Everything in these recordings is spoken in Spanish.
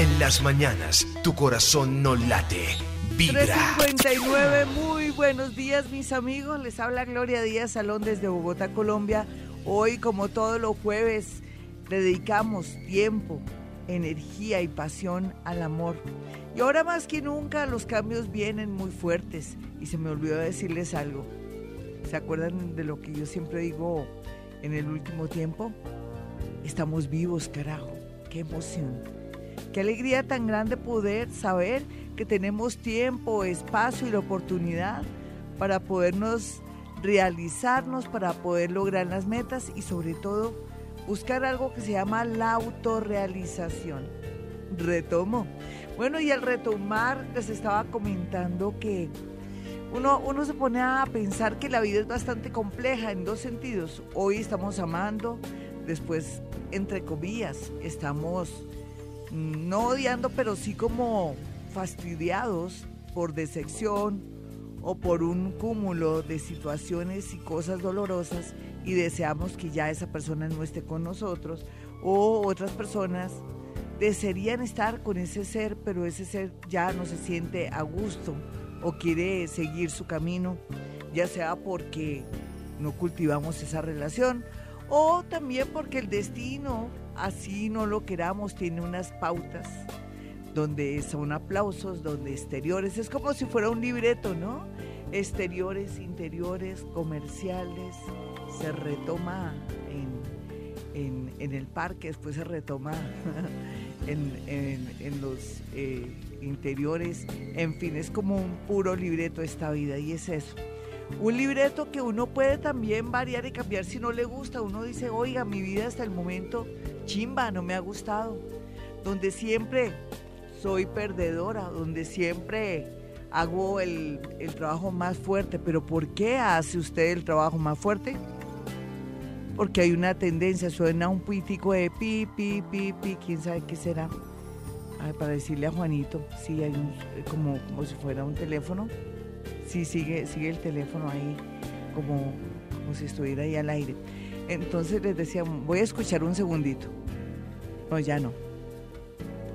En las mañanas, tu corazón no late, vibra. 359, muy buenos días mis amigos. Les habla Gloria Díaz Salón desde Bogotá, Colombia. Hoy, como todos los jueves, dedicamos tiempo, energía y pasión al amor. Y ahora más que nunca los cambios vienen muy fuertes. Y se me olvidó decirles algo. ¿Se acuerdan de lo que yo siempre digo en el último tiempo? Estamos vivos, carajo. Qué emoción. Qué alegría tan grande poder saber que tenemos tiempo, espacio y la oportunidad para podernos realizarnos, para poder lograr las metas y sobre todo buscar algo que se llama la autorrealización. Retomo. Bueno, y al retomar les estaba comentando que uno, uno se pone a pensar que la vida es bastante compleja en dos sentidos. Hoy estamos amando, después, entre comillas, estamos no odiando, pero sí como fastidiados por decepción o por un cúmulo de situaciones y cosas dolorosas y deseamos que ya esa persona no esté con nosotros o otras personas desearían estar con ese ser, pero ese ser ya no se siente a gusto o quiere seguir su camino, ya sea porque no cultivamos esa relación o también porque el destino, así no lo queramos, tiene unas pautas donde son aplausos, donde exteriores, es como si fuera un libreto, ¿no? Exteriores, interiores, comerciales, se retoma en, en, el parque, después se retoma en, los eh, interiores, en fin, es como un puro libreto esta vida y es eso. Un libreto que uno puede también variar y cambiar si no le gusta. Uno dice, oiga, mi vida hasta el momento chimba, no me ha gustado. Donde siempre soy perdedora, donde siempre hago el, el trabajo más fuerte. Pero ¿por qué hace usted el trabajo más fuerte? porque hay una tendencia, suena un pitico de pi, pi, pi, pi, quién sabe qué será. para decirle a Juanito, sí, hay un, como, como si fuera un teléfono. Sí, sigue, sigue el teléfono ahí, como, como si estuviera ahí al aire. Entonces les decía, voy a escuchar un segundito. No, ya no.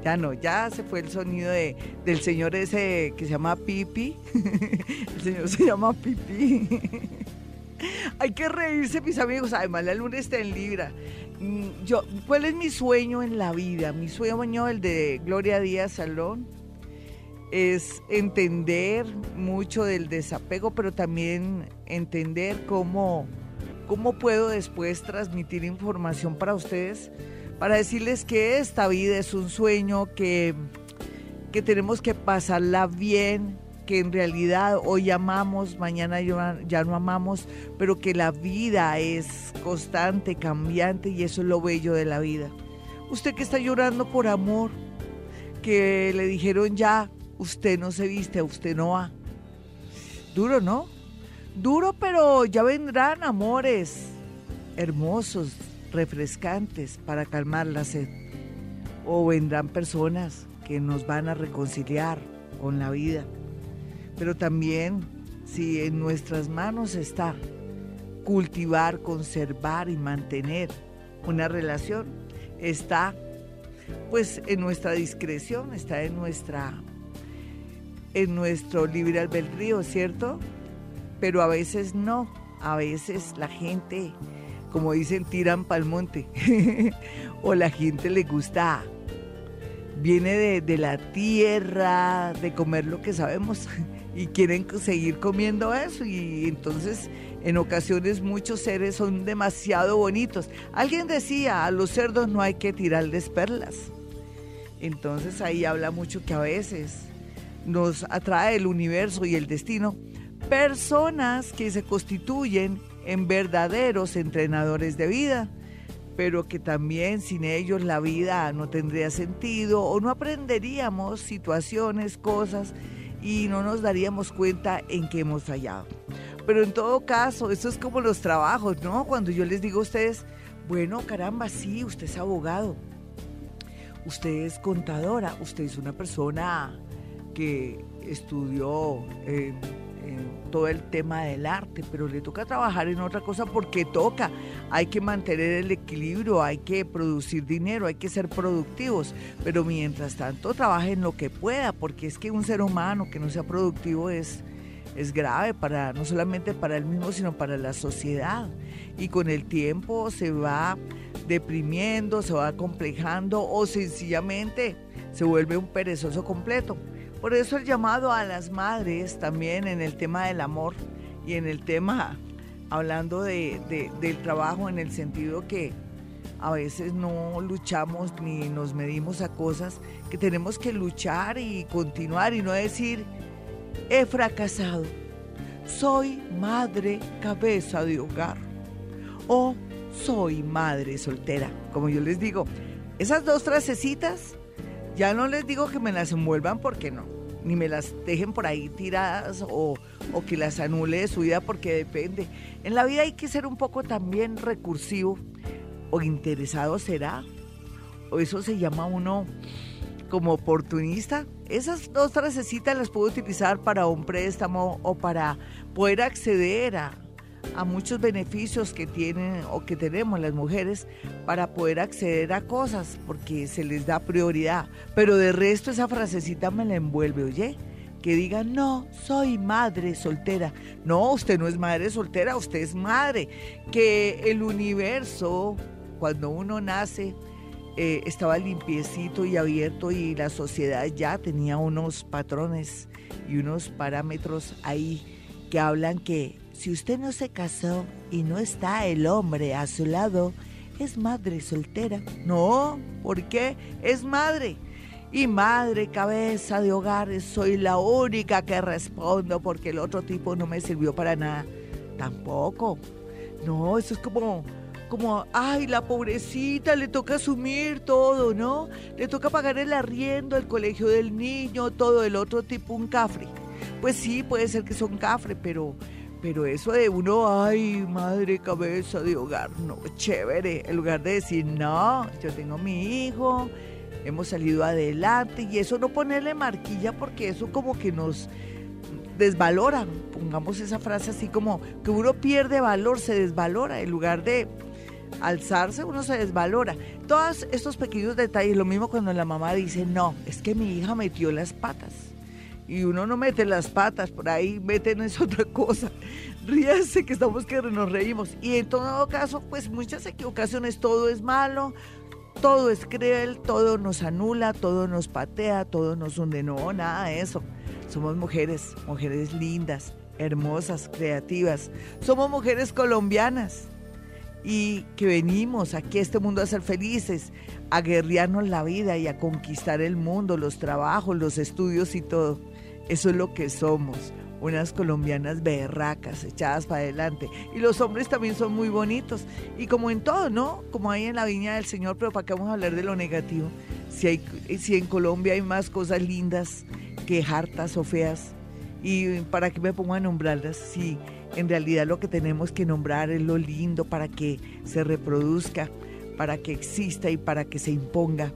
Ya no, ya se fue el sonido de, del señor ese que se llama Pipi. el señor se llama Pipi. Hay que reírse, mis amigos. Además, la luna está en Libra. Mm, yo, ¿Cuál es mi sueño en la vida? Mi sueño, el de Gloria Díaz Salón, es entender mucho del desapego, pero también entender cómo, cómo puedo después transmitir información para ustedes, para decirles que esta vida es un sueño, que, que tenemos que pasarla bien, que en realidad hoy amamos, mañana ya no amamos, pero que la vida es constante, cambiante y eso es lo bello de la vida. Usted que está llorando por amor, que le dijeron ya, usted no se viste, usted no va. Duro, ¿no? Duro, pero ya vendrán amores hermosos, refrescantes para calmar la sed. O vendrán personas que nos van a reconciliar con la vida pero también si en nuestras manos está cultivar, conservar y mantener una relación, está pues en nuestra discreción, está en nuestra en nuestro libre albedrío, ¿cierto? Pero a veces no, a veces la gente, como dicen, tiran pa'l monte, o la gente le gusta, viene de, de la tierra, de comer lo que sabemos, y quieren seguir comiendo eso y entonces en ocasiones muchos seres son demasiado bonitos. Alguien decía, a los cerdos no hay que tirarles perlas. Entonces ahí habla mucho que a veces nos atrae el universo y el destino personas que se constituyen en verdaderos entrenadores de vida, pero que también sin ellos la vida no tendría sentido o no aprenderíamos situaciones, cosas y no nos daríamos cuenta en que hemos fallado. Pero en todo caso, eso es como los trabajos, ¿no? Cuando yo les digo a ustedes, bueno, caramba, sí, usted es abogado, usted es contadora, usted es una persona que estudió todo el tema del arte, pero le toca trabajar en otra cosa porque toca. Hay que mantener el equilibrio, hay que producir dinero, hay que ser productivos, pero mientras tanto trabaje en lo que pueda, porque es que un ser humano que no sea productivo es es grave para no solamente para él mismo, sino para la sociedad. Y con el tiempo se va deprimiendo, se va complejando o sencillamente se vuelve un perezoso completo. Por eso el llamado a las madres también en el tema del amor y en el tema, hablando de, del trabajo, en el sentido que a veces no luchamos ni nos medimos a cosas que tenemos que luchar y continuar y no decir, he fracasado, soy madre cabeza de hogar o soy madre soltera. Como yo les digo, esas dos frasecitas, ya no les digo que me las envuelvan porque no, ni me las dejen por ahí tiradas o, o que las anule de su vida porque depende. En la vida hay que ser un poco también recursivo o interesado será. O eso se llama uno como oportunista. Esas dos frasecitas las puedo utilizar para un préstamo o para poder acceder a, a muchos beneficios que tienen o que tenemos las mujeres para poder acceder a cosas porque se les da prioridad. Pero de resto esa frasecita me la envuelve, oye, que digan, no, soy madre soltera. No, usted no es madre soltera, usted es madre. Que el universo, cuando uno nace, eh, estaba limpiecito y abierto y la sociedad ya tenía unos patrones y unos parámetros ahí que hablan que si usted no se casó y no está el hombre a su lado, es madre soltera. No, ¿por qué? Es madre. Y madre, cabeza de hogares, soy la única que respondo porque el otro tipo no me sirvió para nada. Tampoco. No, eso es como, como, ay, la pobrecita, le toca asumir todo, ¿no? Le toca pagar el arriendo, el colegio del niño, todo el otro tipo, un cafre. Pues sí, puede ser que son cafre, pero pero eso de uno, ay, madre cabeza de hogar, no, chévere. En lugar de decir, no, yo tengo mi hijo, hemos salido adelante y eso no ponerle marquilla porque eso como que nos desvalora. Pongamos esa frase así como que uno pierde valor, se desvalora. En lugar de alzarse, uno se desvalora. Todos estos pequeños detalles, lo mismo cuando la mamá dice, no, es que mi hija metió las patas y uno no mete las patas, por ahí meten es otra cosa. Ríase que estamos que nos reímos. Y en todo caso, pues muchas equivocaciones, todo es malo, todo es cruel, todo nos anula, todo nos patea, todo nos hunde. No, nada de eso. Somos mujeres, mujeres lindas, hermosas, creativas. Somos mujeres colombianas y que venimos aquí a este mundo a ser felices, a guerrearnos la vida y a conquistar el mundo, los trabajos, los estudios y todo. Eso es lo que somos, unas colombianas berracas, echadas para adelante. Y los hombres también son muy bonitos. Y como en todo, ¿no? Como hay en la viña del Señor, pero para qué vamos a hablar de lo negativo. Si, hay, si en Colombia hay más cosas lindas que hartas o feas, ¿y para qué me pongo a nombrarlas? Si en realidad lo que tenemos que nombrar es lo lindo para que se reproduzca, para que exista y para que se imponga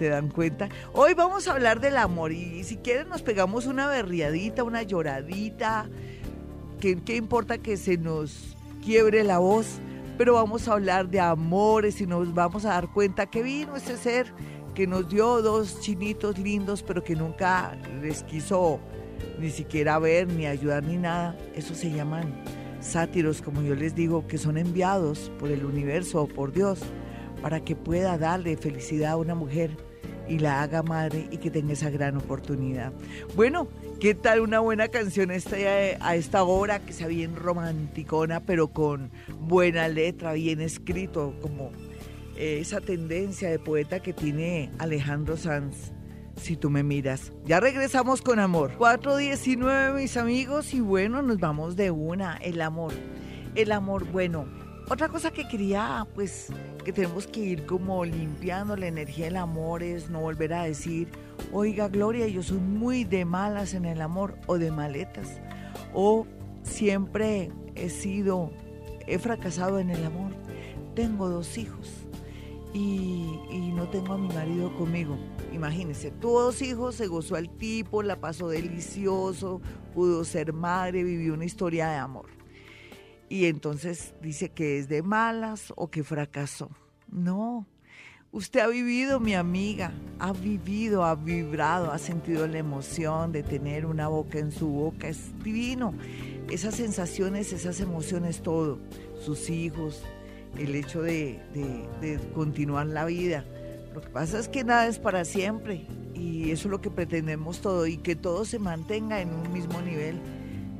¿Se dan cuenta? Hoy vamos a hablar del amor y si quieren nos pegamos una berriadita, una lloradita. ¿Qué, qué importa que se nos quiebre la voz? Pero vamos a hablar de amores y nos vamos a dar cuenta que vino ese ser que nos dio dos chinitos lindos, pero que nunca les quiso ni siquiera ver, ni ayudar, ni nada. Eso se llaman sátiros, como yo les digo, que son enviados por el universo o por Dios para que pueda darle felicidad a una mujer y la haga madre y que tenga esa gran oportunidad. Bueno, ¿qué tal una buena canción esta, a esta hora que sea bien romanticona, pero con buena letra, bien escrito, como eh, esa tendencia de poeta que tiene Alejandro Sanz? Si tú me miras. Ya regresamos con amor. 419, mis amigos, y bueno, nos vamos de una. El amor. El amor, bueno otra cosa que quería, pues, que tenemos que ir como limpiando la energía del amor es no volver a decir, oiga Gloria, yo soy muy de malas en el amor o de maletas. O siempre he sido, he fracasado en el amor. Tengo dos hijos y, no tengo a mi marido conmigo. Imagínese, tuvo dos hijos, se gozó al tipo, la pasó delicioso, pudo ser madre, vivió una historia de amor. Y entonces dice que es de malas o que fracasó. No, usted ha vivido, mi amiga, ha vivido, ha vibrado, ha sentido la emoción de tener una boca en su boca. Es divino. Esas sensaciones, esas emociones, todo. Sus hijos, el hecho de, de continuar la vida lo que pasa es que nada es para siempre y eso es lo que pretendemos todo y que todo se mantenga en un mismo nivel.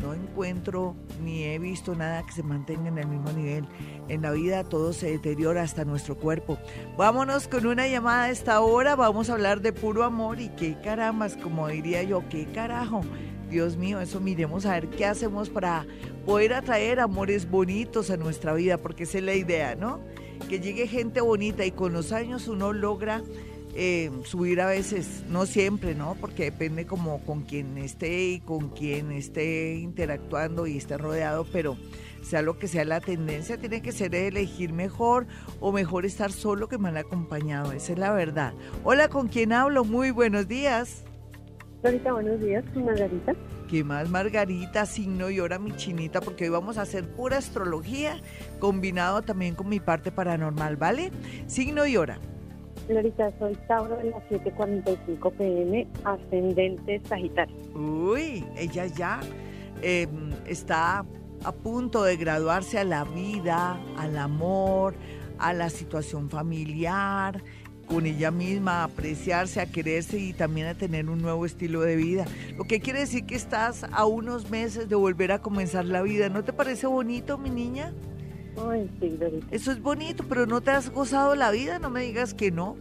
No encuentro ni he visto nada que se mantenga en el mismo nivel. En la vida todo se deteriora hasta nuestro cuerpo. Vámonos con una llamada a esta hora. Vamos a hablar de puro amor y qué carambas, como diría yo, qué carajo. Dios mío, eso miremos a ver qué hacemos para poder atraer amores bonitos a nuestra vida, porque esa es la idea, ¿no? que llegue gente bonita y con los años uno logra eh, subir a veces, no siempre, ¿no? Porque depende como con quien esté y con quien esté interactuando y esté rodeado, pero sea lo que sea la tendencia, tiene que ser elegir mejor o mejor estar solo que mal acompañado, esa es la verdad. Hola, ¿con quién hablo? Muy buenos días. Margarita, buenos días, Margarita. ¿Qué más, Margarita? Signo y hora, mi chinita, porque hoy vamos a hacer pura astrología combinado también con mi parte paranormal, ¿vale? Signo y hora. Florita, soy Tauro de las 7:45 pm, ascendente Sagitario. Uy, ella ya em, está a punto de graduarse a la vida, al amor, a la situación familiar, con ella misma, a apreciarse, a quererse y también a tener un nuevo estilo de vida. Lo que quiere decir que estás a unos meses de volver a comenzar la vida. ¿No te parece bonito, mi niña? Ay, sí, Eso es bonito, pero no te has gozado la vida, no me digas que no.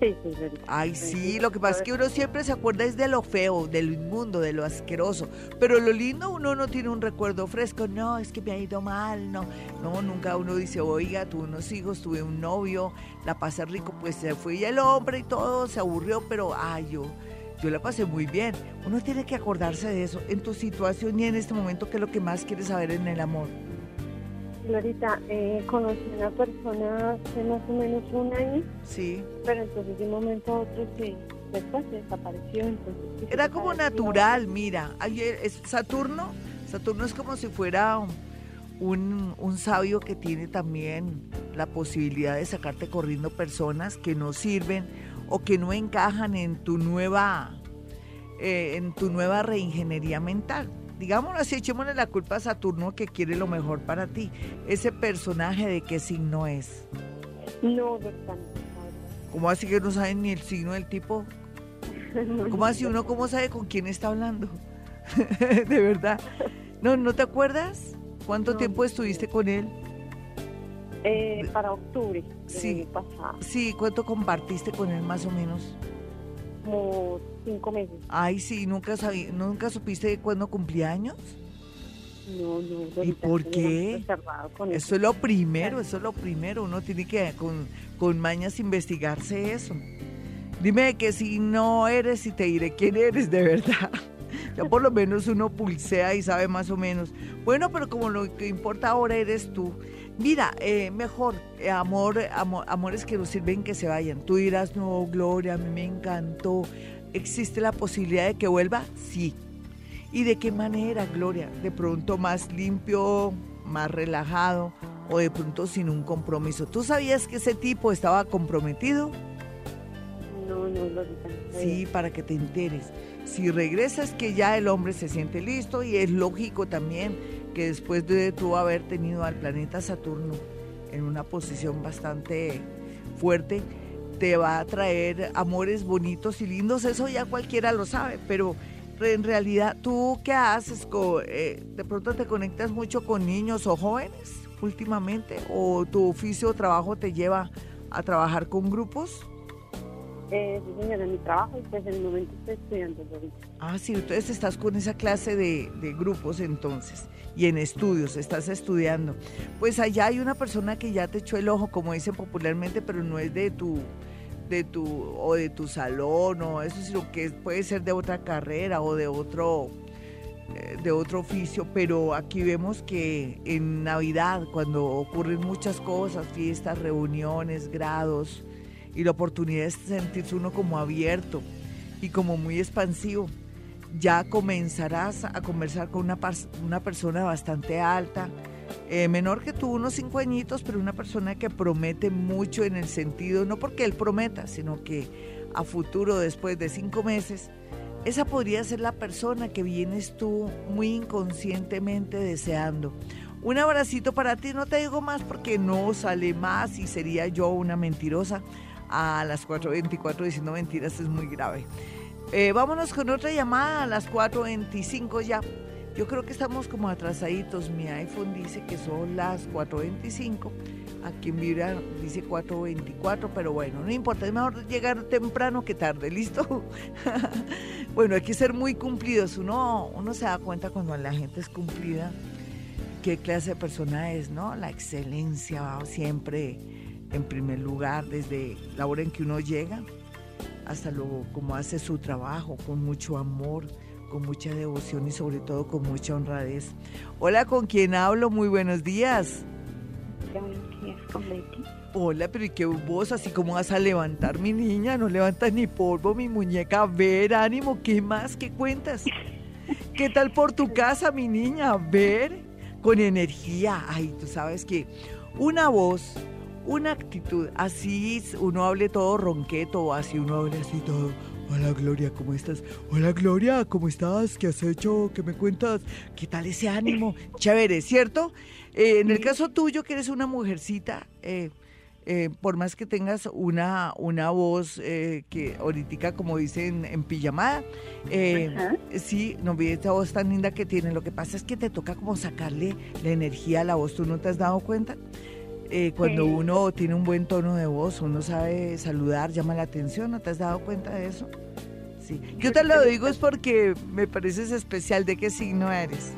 Sí, sí, Ay, sí, lo que pasa es que uno siempre se acuerda es de lo feo, de lo inmundo, de lo asqueroso. Pero lo lindo uno no tiene un recuerdo fresco. No, es que me ha ido mal, no. No, nunca uno dice, oiga, tuve unos hijos, tuve un novio, la pasé rico, pues se fue el hombre y todo, se aburrió, pero ay, yo, yo la pasé muy bien. Uno tiene que acordarse de eso en tu situación y en este momento, que es lo que más quieres saber en el amor. Clarita, eh, conocí a una persona hace más o menos un año. Sí. Pero entonces de un momento a otro sí, después se desapareció. Entonces, Era como natural, mira. Es Saturno, Saturno es como si fuera un, un sabio que tiene también la posibilidad de sacarte corriendo personas que no sirven o que no encajan en tu nueva, eh, en tu nueva reingeniería mental digámoslo así, echémosle la culpa a Saturno que quiere lo mejor para ti. Ese personaje de qué signo es. No, de ¿Cómo así que no saben ni el signo del tipo? ¿Cómo así uno cómo sabe con quién está hablando? de verdad. No, ¿no te acuerdas? ¿Cuánto tiempo estuviste con él? Eh, para octubre. Sí. Sí, ¿cuánto compartiste con él más o menos? Como cinco meses. Ay, sí, ¿nunca, ¿nunca supiste cuándo cumplía años? No, no. ¿Y por qué? Eso es lo primero, eso es lo primero. Uno tiene que con, con mañas investigarse eso. Dime que si no eres y te diré quién eres de verdad. Ya por lo menos uno pulsea y sabe más o menos. Bueno, pero como lo que importa ahora eres tú. Mira, eh, mejor, eh, amor, amores que nos sirven que se vayan. Tú dirás, no, Gloria, a mí me encantó. ¿Existe la posibilidad de que vuelva? Sí. ¿Y de qué manera, Gloria? De pronto más limpio, más relajado o de pronto sin un compromiso. ¿Tú sabías que ese tipo estaba comprometido? No, no, no. Sí, para que te enteres. Si regresas que ya el hombre se siente listo y es lógico también que después de tú haber tenido al planeta Saturno en una posición bastante fuerte, te va a traer amores bonitos y lindos, eso ya cualquiera lo sabe, pero en realidad, ¿tú qué haces? Eh, ¿De pronto te conectas mucho con niños o jóvenes últimamente? ¿O tu oficio o trabajo te lleva a trabajar con grupos? Eh, sí, señora, mi trabajo y pues en el momento estoy estudiando. Ah, sí, entonces estás con esa clase de, de grupos entonces y en estudios, estás estudiando. Pues allá hay una persona que ya te echó el ojo, como dicen popularmente, pero no es de tu de tu o de tu salón o eso sino que puede ser de otra carrera o de otro eh, de otro oficio, pero aquí vemos que en Navidad, cuando ocurren muchas cosas, fiestas, reuniones, grados, y la oportunidad de sentirse uno como abierto y como muy expansivo. Ya comenzarás a conversar con una, una persona bastante alta, eh, menor que tú, unos cinco añitos, pero una persona que promete mucho en el sentido, no porque él prometa, sino que a futuro, después de cinco meses, esa podría ser la persona que vienes tú muy inconscientemente deseando. Un abracito para ti, no te digo más porque no sale más y sería yo una mentirosa a las 4.24 diciendo mentiras es muy grave. Eh, vámonos con otra llamada a las 4.25 ya. Yo creo que estamos como atrasaditos. Mi iPhone dice que son las 4.25. Aquí en Vibra dice 4.24, pero bueno, no importa, es mejor llegar temprano que tarde, ¿listo? bueno, hay que ser muy cumplidos. Uno, uno se da cuenta cuando la gente es cumplida qué clase de persona es, ¿no? La excelencia siempre en primer lugar, desde la hora en que uno llega hasta luego cómo hace su trabajo, con mucho amor con mucha devoción y sobre todo con mucha honradez. Hola, ¿con quién hablo? Muy buenos días. Hola, pero ¿y qué vos así como vas a levantar mi niña? No levantas ni polvo, mi muñeca. Ver, ánimo, ¿qué más? ¿Qué cuentas? ¿Qué tal por tu casa, mi niña? Ver, con energía. Ay, tú sabes que una voz, una actitud, así uno hable todo ronqueto o así uno hable así todo Hola Gloria, ¿cómo estás? Hola Gloria, ¿cómo estás? ¿Qué has hecho? ¿Qué me cuentas? ¿Qué tal ese ánimo? Chévere, ¿cierto? Eh, en el caso tuyo, que eres una mujercita, eh, eh, por más que tengas una, una voz que ahorita, como dicen, en pijamada, sí, no vi esta voz tan linda que tiene. Lo que pasa es que te toca como sacarle la energía a la voz. ¿Tú no te has dado cuenta? Cuando uno tiene un buen tono de voz, uno sabe saludar, llama la atención, ¿no te has dado cuenta de eso? Sí. Yo te lo digo es porque me pareces especial. ¿De qué signo eres?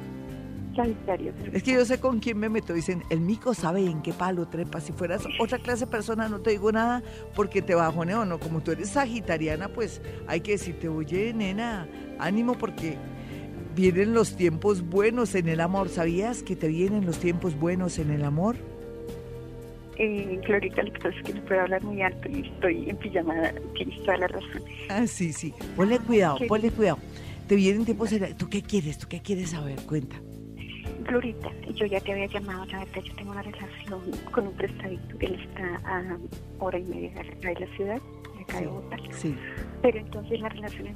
Sagitario. Es que yo sé con quién me meto. Dicen, el mico sabe en qué palo trepa. Si fueras otra clase de persona, no te digo nada porque te bajoneo. No, como tú eres sagitariana, pues hay que decirte, oye, nena, ánimo porque vienen los tiempos buenos en el amor. ¿Sabías que te vienen los tiempos buenos en el amor? Eh, Glorita, lo que pasa es que no puedo hablar muy alto y estoy en pijama, tienes toda la razón. Ah, sí, sí. Ponle cuidado, ponle cuidado. Te vienen tiempos... ¿Tú qué quieres? ¿Tú qué quieres saber? Cuenta. Glorita, yo ya te había llamado, la verdad, yo tengo una relación con un prestadito, él está a hora y media de la ciudad, de acá de Bogotá. Sí. Pero entonces la relación es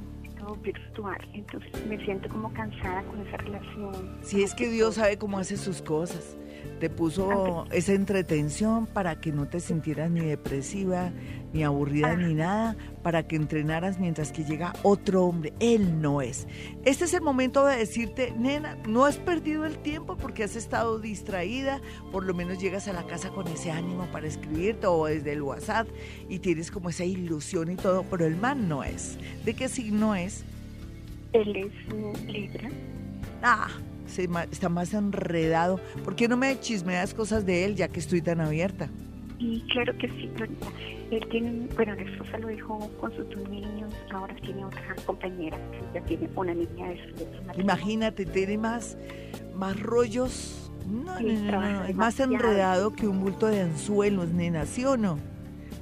virtual, entonces me siento como cansada con esa relación. Sí, es que Dios sabe cómo hace sus cosas te puso esa entretención para que no te sintieras ni depresiva, ni aburrida, ni nada, para que entrenaras mientras que llega otro hombre. Él no es. Este es el momento de decirte, nena, no has perdido el tiempo porque has estado distraída, por lo menos llegas a la casa con ese ánimo para escribirte o desde el WhatsApp y tienes como esa ilusión y todo, pero el man no es. ¿De qué signo es? Él es Libra. Ah, está más enredado. ¿Por qué no me chismeas cosas de él ya que estoy tan abierta? Y claro que sí, él tiene, bueno, la esposa lo dejó con sus dos niños, ahora tiene otra compañera, ya tiene una niña de su, Imagínate, tiene más, más rollos, no, no, no, es más enredado que un bulto de anzuelos, nena, ¿sí o no?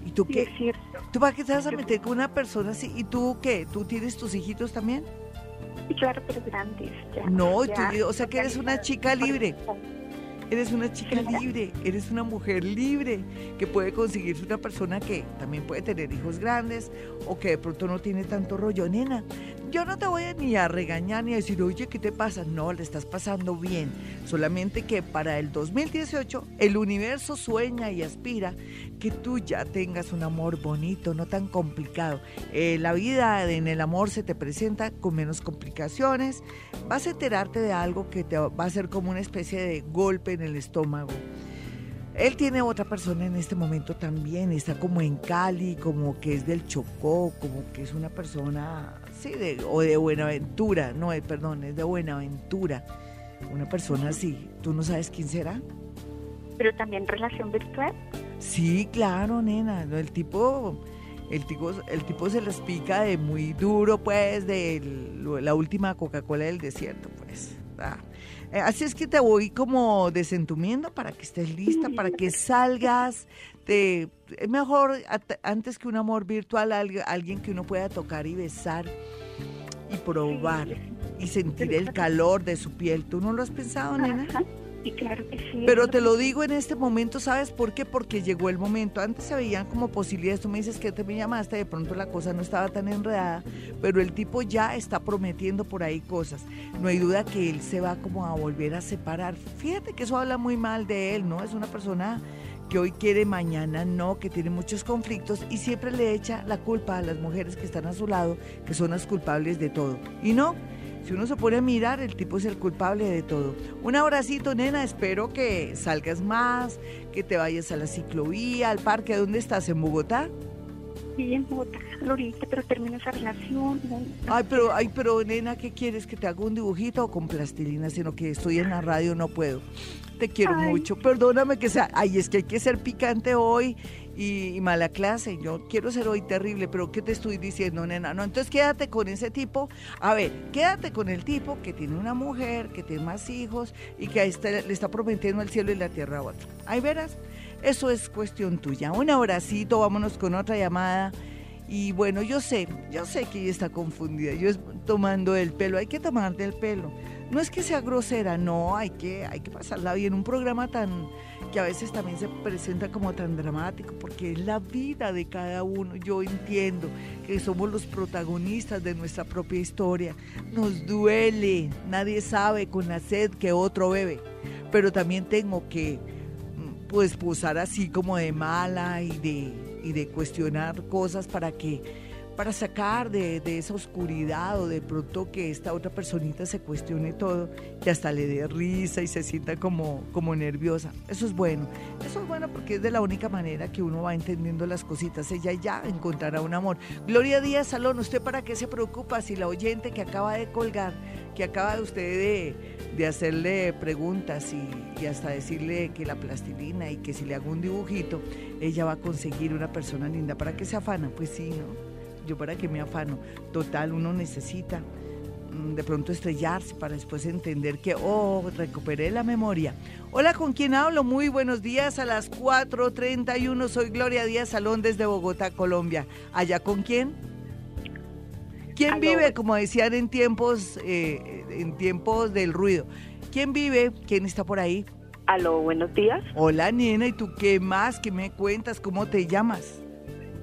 ¿Y tú qué? ¿Tú para qué te vas a meter con una persona así? ¿Y tú qué? ¿Tú tienes tus hijitos también? Claro, pero grandes. no, o sea que eres una chica libre. Eres una chica libre, eres una mujer libre que puede conseguirse una persona que también puede tener hijos grandes o que de pronto no tiene tanto rollo. Nena, yo no te voy a ni a regañar ni a decir, oye, ¿qué te pasa? No, le estás pasando bien. Solamente que para el 2018 el universo sueña y aspira que tú ya tengas un amor bonito, no tan complicado. Eh, la vida en el amor se te presenta con menos complicaciones. Vas a enterarte de algo que te va a ser como una especie de golpe en el estómago. Él tiene otra persona en este momento también, está como en Cali, como que es del Chocó, como que es una persona, sí, de, o de Buenaventura, no, eh, perdón, es de Buenaventura, una persona así. ¿Tú no sabes quién será? Pero también relación virtual. Sí, claro, nena, el tipo, el tipo, el tipo se les pica de muy duro, pues, de la última Coca-Cola del desierto, pues. Ah. Así es que te voy como desentumiendo para que estés lista, para que salgas. Te, es mejor antes que un amor virtual, alg- alguien que uno pueda tocar y besar y probar y sentir el calor de su piel. ¿Tú no lo has pensado, nena? Ajá. Sí, claro que sí. Pero te lo digo en este momento, ¿sabes por qué? Porque llegó el momento. Antes se veían como posibilidades. Tú me dices que te me llamaste, de pronto la cosa no estaba tan enredada, pero el tipo ya está prometiendo por ahí cosas. No hay duda que él se va como a volver a separar. Fíjate que eso habla muy mal de él, ¿no? Es una persona que hoy quiere, mañana no, que tiene muchos conflictos y siempre le echa la culpa a las mujeres que están a su lado, que son las culpables de todo. Y no, si uno se pone a mirar, el tipo es el culpable de todo. Un abracito, nena. Espero que salgas más, que te vayas a la ciclovía, al parque. ¿Dónde estás? ¿En Bogotá? Sí, en Bogotá, ahorita, pero termino esa relación. no, Ay, pero, ay, pero, nena, ¿qué quieres? ¿Que te haga un dibujito o con plastilina? Sino que estoy en la radio, no puedo. Te quiero Ay. mucho. Perdóname que sea. Ay, es que hay que ser picante hoy y, y mala clase. Yo quiero ser hoy terrible, pero ¿qué te estoy diciendo, nena? No, entonces quédate con ese tipo. A ver, quédate con el tipo que tiene una mujer, que tiene más hijos y que a este le está prometiendo el cielo y la tierra a otro. Ahí verás. Eso es cuestión tuya. Un abracito, vámonos con otra llamada. Y bueno, yo sé, yo sé que ella está confundida. Yo es tomando el pelo, hay que tomarte el pelo. No es que sea grosera, no, hay que, hay que pasarla bien. Un programa tan que a veces también se presenta como tan dramático, porque es la vida de cada uno. Yo entiendo que somos los protagonistas de nuestra propia historia. Nos duele, nadie sabe con la sed que otro bebe. Pero también tengo que pues posar así como de mala y de, y de cuestionar cosas para que para sacar de, de esa oscuridad o de pronto que esta otra personita se cuestione todo, que hasta le dé risa y se sienta como, como nerviosa. Eso es bueno. Eso es bueno porque es de la única manera que uno va entendiendo las cositas. Ella ya encontrará un amor. Gloria Díaz Salón, ¿usted para qué se preocupa si la oyente que acaba de colgar, que acaba usted de, de hacerle preguntas y, y hasta decirle que la plastilina y que si le hago un dibujito, ella va a conseguir una persona linda? ¿Para qué se afana? Pues sí, ¿no? Yo para qué me afano. Total, uno necesita mm, de pronto estrellarse para después entender que, oh, recuperé la memoria. Hola, ¿con quién hablo? Muy buenos días a las 4.31. Soy Gloria Díaz Salón desde Bogotá, Colombia. ¿Allá con quién? ¿Quién vive, como decían en tiempos, eh, en tiempos del ruido? ¿Quién vive? ¿Quién está por ahí? Aló, buenos días. Hola, nena, ¿y tú qué más? ¿Qué me cuentas? ¿Cómo te llamas?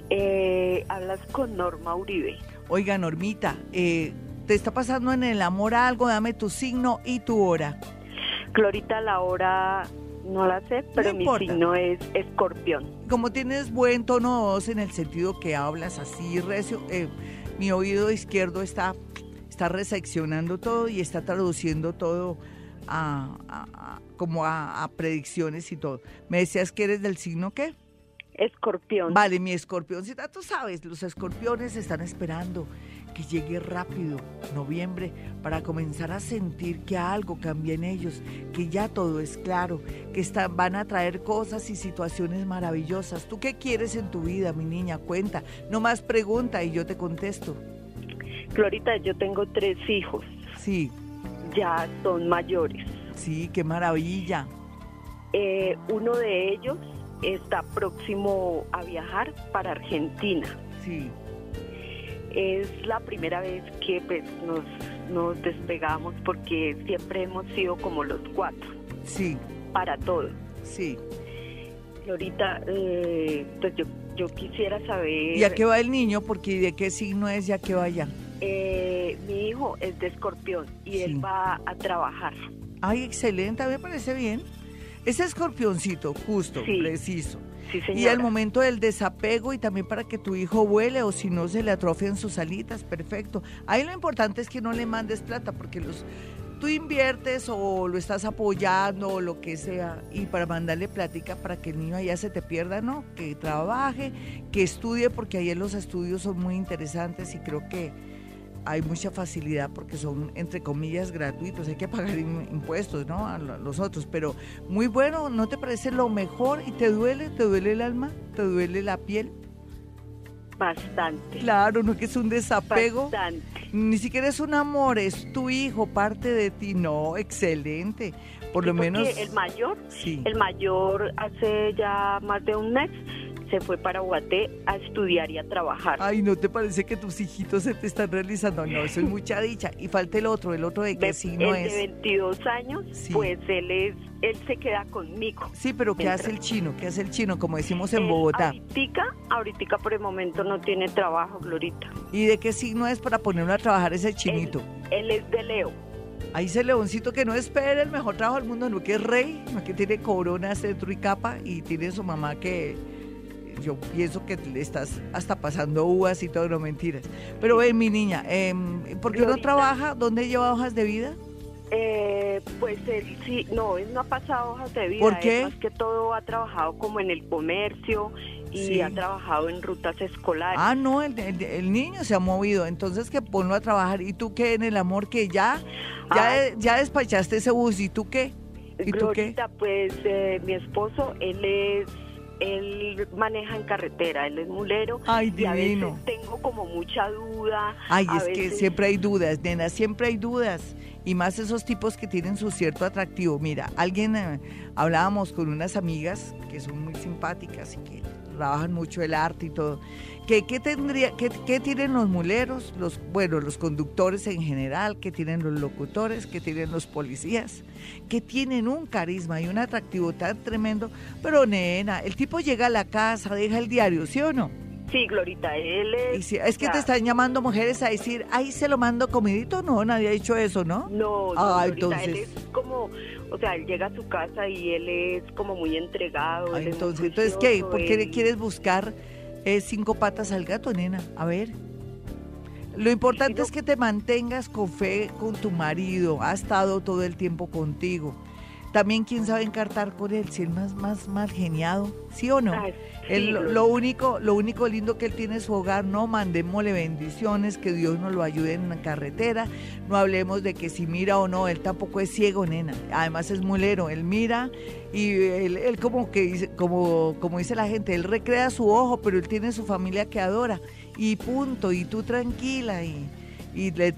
Eh, hablas con Norma Uribe. Oiga, Normita, eh, ¿te está pasando en el amor algo? Dame tu signo y tu hora. Clorita, la hora no la sé, pero mi importa. signo es escorpión. Como tienes buen tono de voz en el sentido que hablas así recio, eh, mi oído izquierdo está, está reseccionando todo y está traduciendo todo a, a- a- como a, a predicciones y todo. ¿Me decías que eres del signo qué? Escorpión. Vale, mi escorpioncita, tú sabes, los escorpiones están esperando que llegue rápido noviembre para comenzar a sentir que algo cambia en ellos, que ya todo es claro, que está- van a traer cosas y situaciones maravillosas. ¿Tú qué quieres en tu vida, mi niña? Cuenta, no más pregunta y yo te contesto. Clorita, yo tengo tres hijos. Sí, Ya son mayores. sí, qué maravilla. Eh, uno de ellos está próximo a viajar para Argentina. Sí, Es la primera vez que pues, nos, nos despegamos porque siempre hemos sido como los cuatro, sí, para todo. sí. Florita, eh, pues yo, yo quisiera saber... ¿Y a qué va el niño? Porque ¿de qué signo es ya que vaya? eh, mi hijo es de escorpión y Sí. él va a trabajar. Ay, excelente, me parece bien. Ese escorpioncito, justo, Sí. preciso. Sí, Y al momento del desapego y también para que tu hijo vuele o si no se le atrofian sus alitas, perfecto. Ahí lo importante es que no le mandes plata porque los tú inviertes o lo estás apoyando o lo que sea y para mandarle plática para que el niño allá se te pierda, no, que trabaje, que estudie porque ahí los estudios son muy interesantes y creo que hay mucha facilidad porque son, entre comillas, gratuitos. Hay que pagar im- impuestos, ¿no? A lo- los otros. Pero muy bueno, ¿no te parece lo mejor? ¿Y te duele? ¿Te duele el alma? ¿Te duele la piel? Bastante. Claro, ¿no? Que es un desapego. Bastante. Ni siquiera es un amor, es tu hijo, parte de ti. No, excelente. Por lo menos. El mayor, sí. el mayor hace ya más de un mes se fue para Guaté a estudiar y a trabajar. Ay, ¿no te parece que tus hijitos se te están realizando? No, eso es mucha dicha. Y falta el otro, el otro de qué signo es. De 22 años, pues él es él se queda conmigo. Sí, pero ¿qué hace el chino? ¿Qué hace el chino, como decimos en Bogotá? Ahorita, ahorita por el momento no tiene trabajo, Glorita. ¿Y de qué signo es para ponerlo a trabajar ese chinito? Él, es de Leo. Ahí ese leoncito que no espera el mejor trabajo del mundo, no que es rey, no que tiene corona, centro y capa, y tiene su mamá que yo pienso que le estás hasta pasando uvas y todo, no mentiras. Pero ven, mi niña, eh, ¿por qué no trabaja? ¿Dónde lleva hojas de vida? Eh, pues él sí, no, él no ha pasado hojas de vida. ¿Por qué? más que todo ha trabajado como en el comercio y ha trabajado en rutas escolares. Ah, no, el, niño se ha movido, entonces que ponlo a trabajar. ¿Y tú qué en el amor que ya, ya, ya despachaste ese bus? ¿Y tú qué? ¿Y tú qué? pues eh, mi esposo, él es él maneja en carretera, él es mulero. Ay, divino. Y a veces tengo como mucha duda. Ay, es que siempre hay dudas, nena, siempre hay dudas. Y más esos tipos que tienen su cierto atractivo. Mira, alguien, eh, hablábamos con unas amigas que son muy simpáticas y que trabajan mucho el arte y todo. ¿Qué, qué tendría, qué, qué, tienen los muleros, los, bueno, los conductores en general, qué tienen los locutores, qué tienen los policías, que tienen un carisma y un atractivo tan tremendo? Pero nena, el tipo llega a la casa, deja el diario, ¿sí o no? Sí, Glorita, él es... es que te están llamando mujeres a decir, ahí se lo mando comidito, no, nadie ha dicho eso, ¿no? No, no ah, entonces... él es como, o sea, él llega a su casa y él es como muy entregado. Ah, entonces, entonces ¿qué? ¿Por qué quieres buscar eh, cinco patas al gato, nena? A ver. Lo importante es que te mantengas con fe con tu marido, ha estado todo el tiempo contigo. También quién sabe encartar con él, si es más, más mal geniado, ¿sí o no? lo, único, lo único lindo que él tiene es su hogar, no mandémosle bendiciones, que Dios nos lo ayude en la carretera, no hablemos de que si mira o no, él tampoco es ciego, nena, además es mulero, él mira y él, como que dice, como, como dice la gente, él recrea su ojo, pero él tiene su familia que adora, y punto, y tú tranquila, y, y le,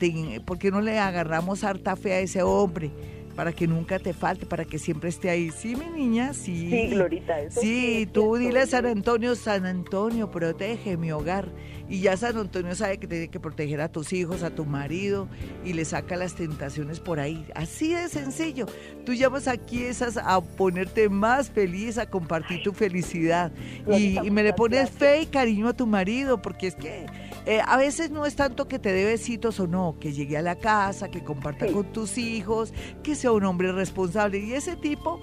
¿por qué no le agarramos harta fe a ese hombre? Para que nunca te falte, para que siempre esté ahí. Sí, mi niña, sí. Sí, Glorita, eso Sí, tú dile a San Antonio, San Antonio, protege mi hogar. Y ya San Antonio sabe que tiene que proteger a tus hijos, a tu marido, y le saca las tentaciones por ahí. Así de sencillo. Tú llamas aquí esas a ponerte más feliz, a compartir tu felicidad. Y, y me le pones fe y cariño a tu marido, porque es que eh, a veces no es tanto que te dé besitos o no, que llegue a la casa, que comparta con tus hijos, que sea un hombre responsable. Y ese tipo,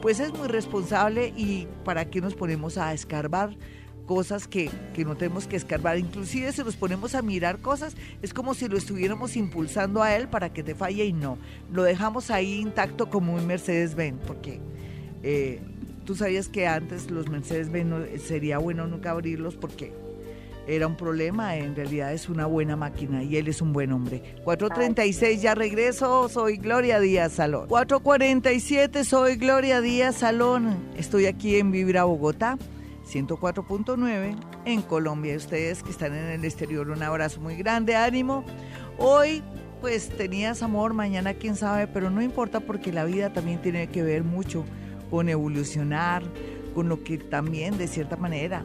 pues es muy responsable y para qué nos ponemos a escarbar cosas que, que, no tenemos que escarbar. Inclusive si nos ponemos a mirar cosas, es como si lo estuviéramos impulsando a él para que te falle y no. Lo dejamos ahí intacto como un Mercedes-Benz, porque eh, tú sabías que antes los Mercedes-Benz sería bueno nunca abrirlos porque era un problema, en realidad es una buena máquina y él es un buen hombre. 436, ya regreso, soy Gloria Díaz Salón. 447, soy Gloria Díaz Salón. Estoy aquí en Vibra Bogotá, 104.9 en Colombia. Ustedes que están en el exterior, un abrazo muy grande, ánimo. Hoy pues tenías amor, mañana quién sabe, pero no importa porque la vida también tiene que ver mucho con evolucionar, con lo que también de cierta manera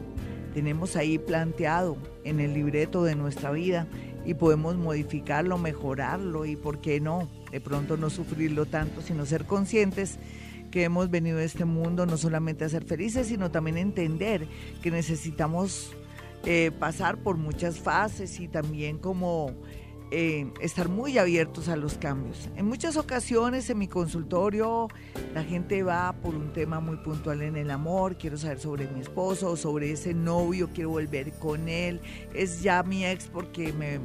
tenemos ahí planteado en el libreto de nuestra vida y podemos modificarlo, mejorarlo y, ¿por qué no? De pronto no sufrirlo tanto, sino ser conscientes que hemos venido a este mundo no solamente a ser felices, sino también entender que necesitamos eh, pasar por muchas fases y también como eh, estar muy abiertos a los cambios. En muchas ocasiones en mi consultorio la gente va por un tema muy puntual en el amor, quiero saber sobre mi esposo, sobre ese novio, quiero volver con él, es ya mi ex porque me,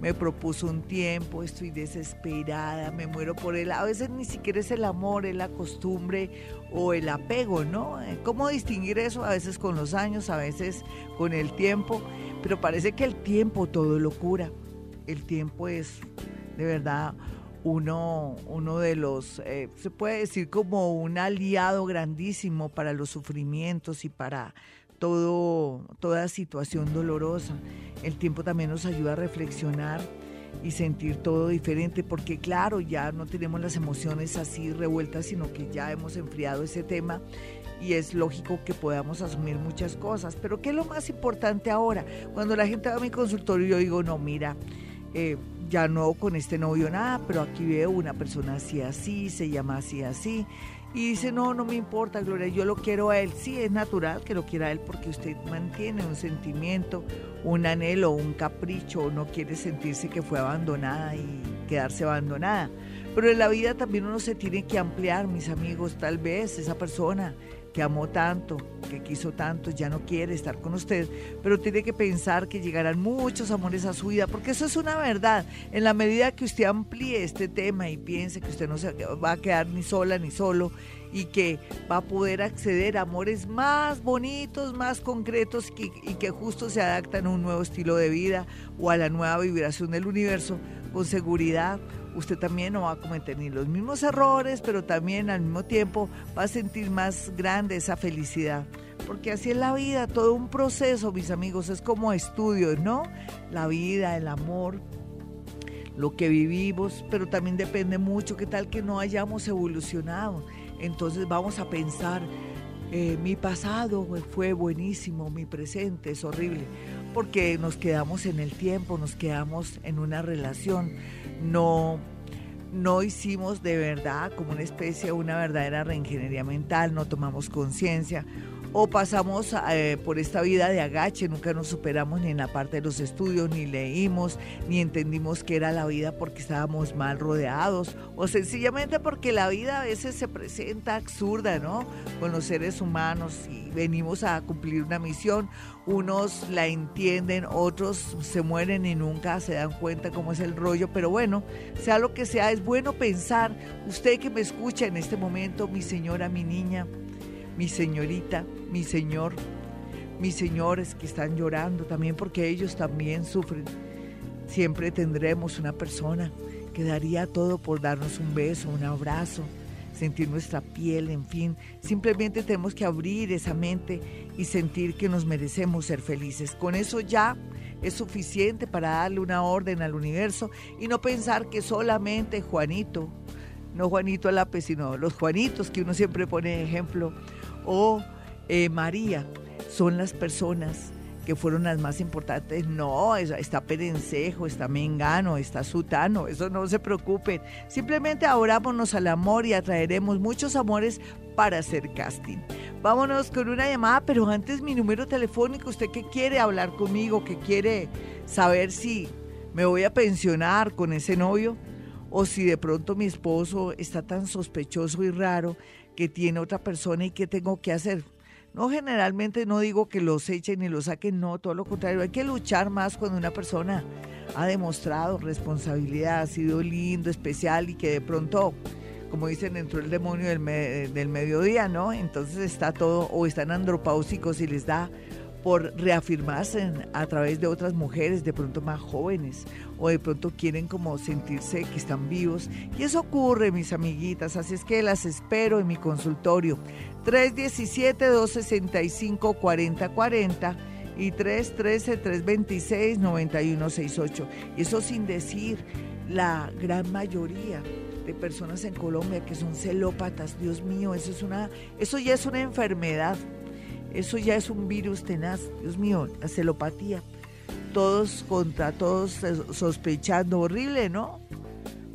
me propuso un tiempo, estoy desesperada, me muero por él. A veces ni siquiera es el amor, es la costumbre o el apego, ¿no? Eh, ¿Cómo distinguir eso? A veces con los años, a veces con el tiempo, pero parece que el tiempo todo lo cura el tiempo es de verdad uno, uno de los, eh, se puede decir como un aliado grandísimo para los sufrimientos y para todo, toda situación dolorosa. El tiempo también nos ayuda a reflexionar y sentir todo diferente, porque claro, ya no tenemos las emociones así revueltas, sino que ya hemos enfriado ese tema y es lógico que podamos asumir muchas cosas. Pero ¿qué es lo más importante ahora? Cuando la gente va a mi consultorio, yo digo, no, mira, eh, ya no con este novio nada, pero aquí veo una persona así, así, se llama así, así. Y dice, no, no me importa, Gloria, yo lo quiero a él. Sí, es natural que lo quiera a él porque usted mantiene un sentimiento, un anhelo, un capricho, no quiere sentirse que fue abandonada y quedarse abandonada. Pero en la vida también uno se tiene que ampliar, mis amigos, tal vez esa persona que amó tanto, que quiso tanto, ya no quiere estar con usted, pero tiene que pensar que llegarán muchos amores a su vida, porque eso es una verdad. En la medida que usted amplíe este tema y piense que usted no se va a quedar ni sola ni solo y que va a poder acceder a amores más bonitos, más concretos y que justo se adaptan a un nuevo estilo de vida o a la nueva vibración del universo, con seguridad usted también no va a cometer ni los mismos errores, pero también al mismo tiempo va a sentir más grande esa felicidad. Porque así es la vida, todo un proceso, mis amigos, es como estudios, ¿no? La vida, el amor, lo que vivimos, pero también depende mucho qué tal que no hayamos evolucionado. Entonces vamos a pensar, eh, mi pasado fue buenísimo, mi presente es horrible, porque nos quedamos en el tiempo, nos quedamos en una relación no, no hicimos de verdad como una especie, una verdadera reingeniería mental, no tomamos conciencia o pasamos eh, por esta vida de agache, nunca nos superamos ni en la parte de los estudios, ni leímos, ni entendimos qué era la vida porque estábamos mal rodeados, o sencillamente porque la vida a veces se presenta absurda, ¿no? Con los seres humanos y venimos a cumplir una misión, unos la entienden, otros se mueren y nunca se dan cuenta cómo es el rollo, pero bueno, sea lo que sea, es bueno pensar, usted que me escucha en este momento, mi señora, mi niña, mi señorita, mi señor, mis señores que están llorando también porque ellos también sufren. Siempre tendremos una persona que daría todo por darnos un beso, un abrazo, sentir nuestra piel, en fin. Simplemente tenemos que abrir esa mente y sentir que nos merecemos ser felices. Con eso ya es suficiente para darle una orden al universo y no pensar que solamente Juanito, no Juanito Lápiz, sino los Juanitos que uno siempre pone ejemplo, o eh, María son las personas que fueron las más importantes. No, está Perencejo, está Mengano, está Sutano, eso no se preocupen. Simplemente abrámonos al amor y atraeremos muchos amores para hacer casting. Vámonos con una llamada, pero antes mi número telefónico, usted que quiere hablar conmigo, que quiere saber si me voy a pensionar con ese novio o si de pronto mi esposo está tan sospechoso y raro que tiene otra persona y qué tengo que hacer. No, generalmente no digo que los echen y los saquen, no, todo lo contrario, hay que luchar más cuando una persona ha demostrado responsabilidad, ha sido lindo, especial y que de pronto, como dicen, entró el demonio del, del mediodía, ¿no? Entonces está todo, o están andropáusicos y les da por reafirmarse a través de otras mujeres, de pronto más jóvenes, o de pronto quieren como sentirse que están vivos. Y eso ocurre, mis amiguitas, así es que las espero en mi consultorio. 317-265-4040 y 313-326-9168. Y eso sin decir la gran mayoría de personas en Colombia que son celópatas, Dios mío, eso es una, eso ya es una enfermedad. Eso ya es un virus tenaz, Dios mío, la celopatía. Todos contra todos sospechando, horrible, ¿no?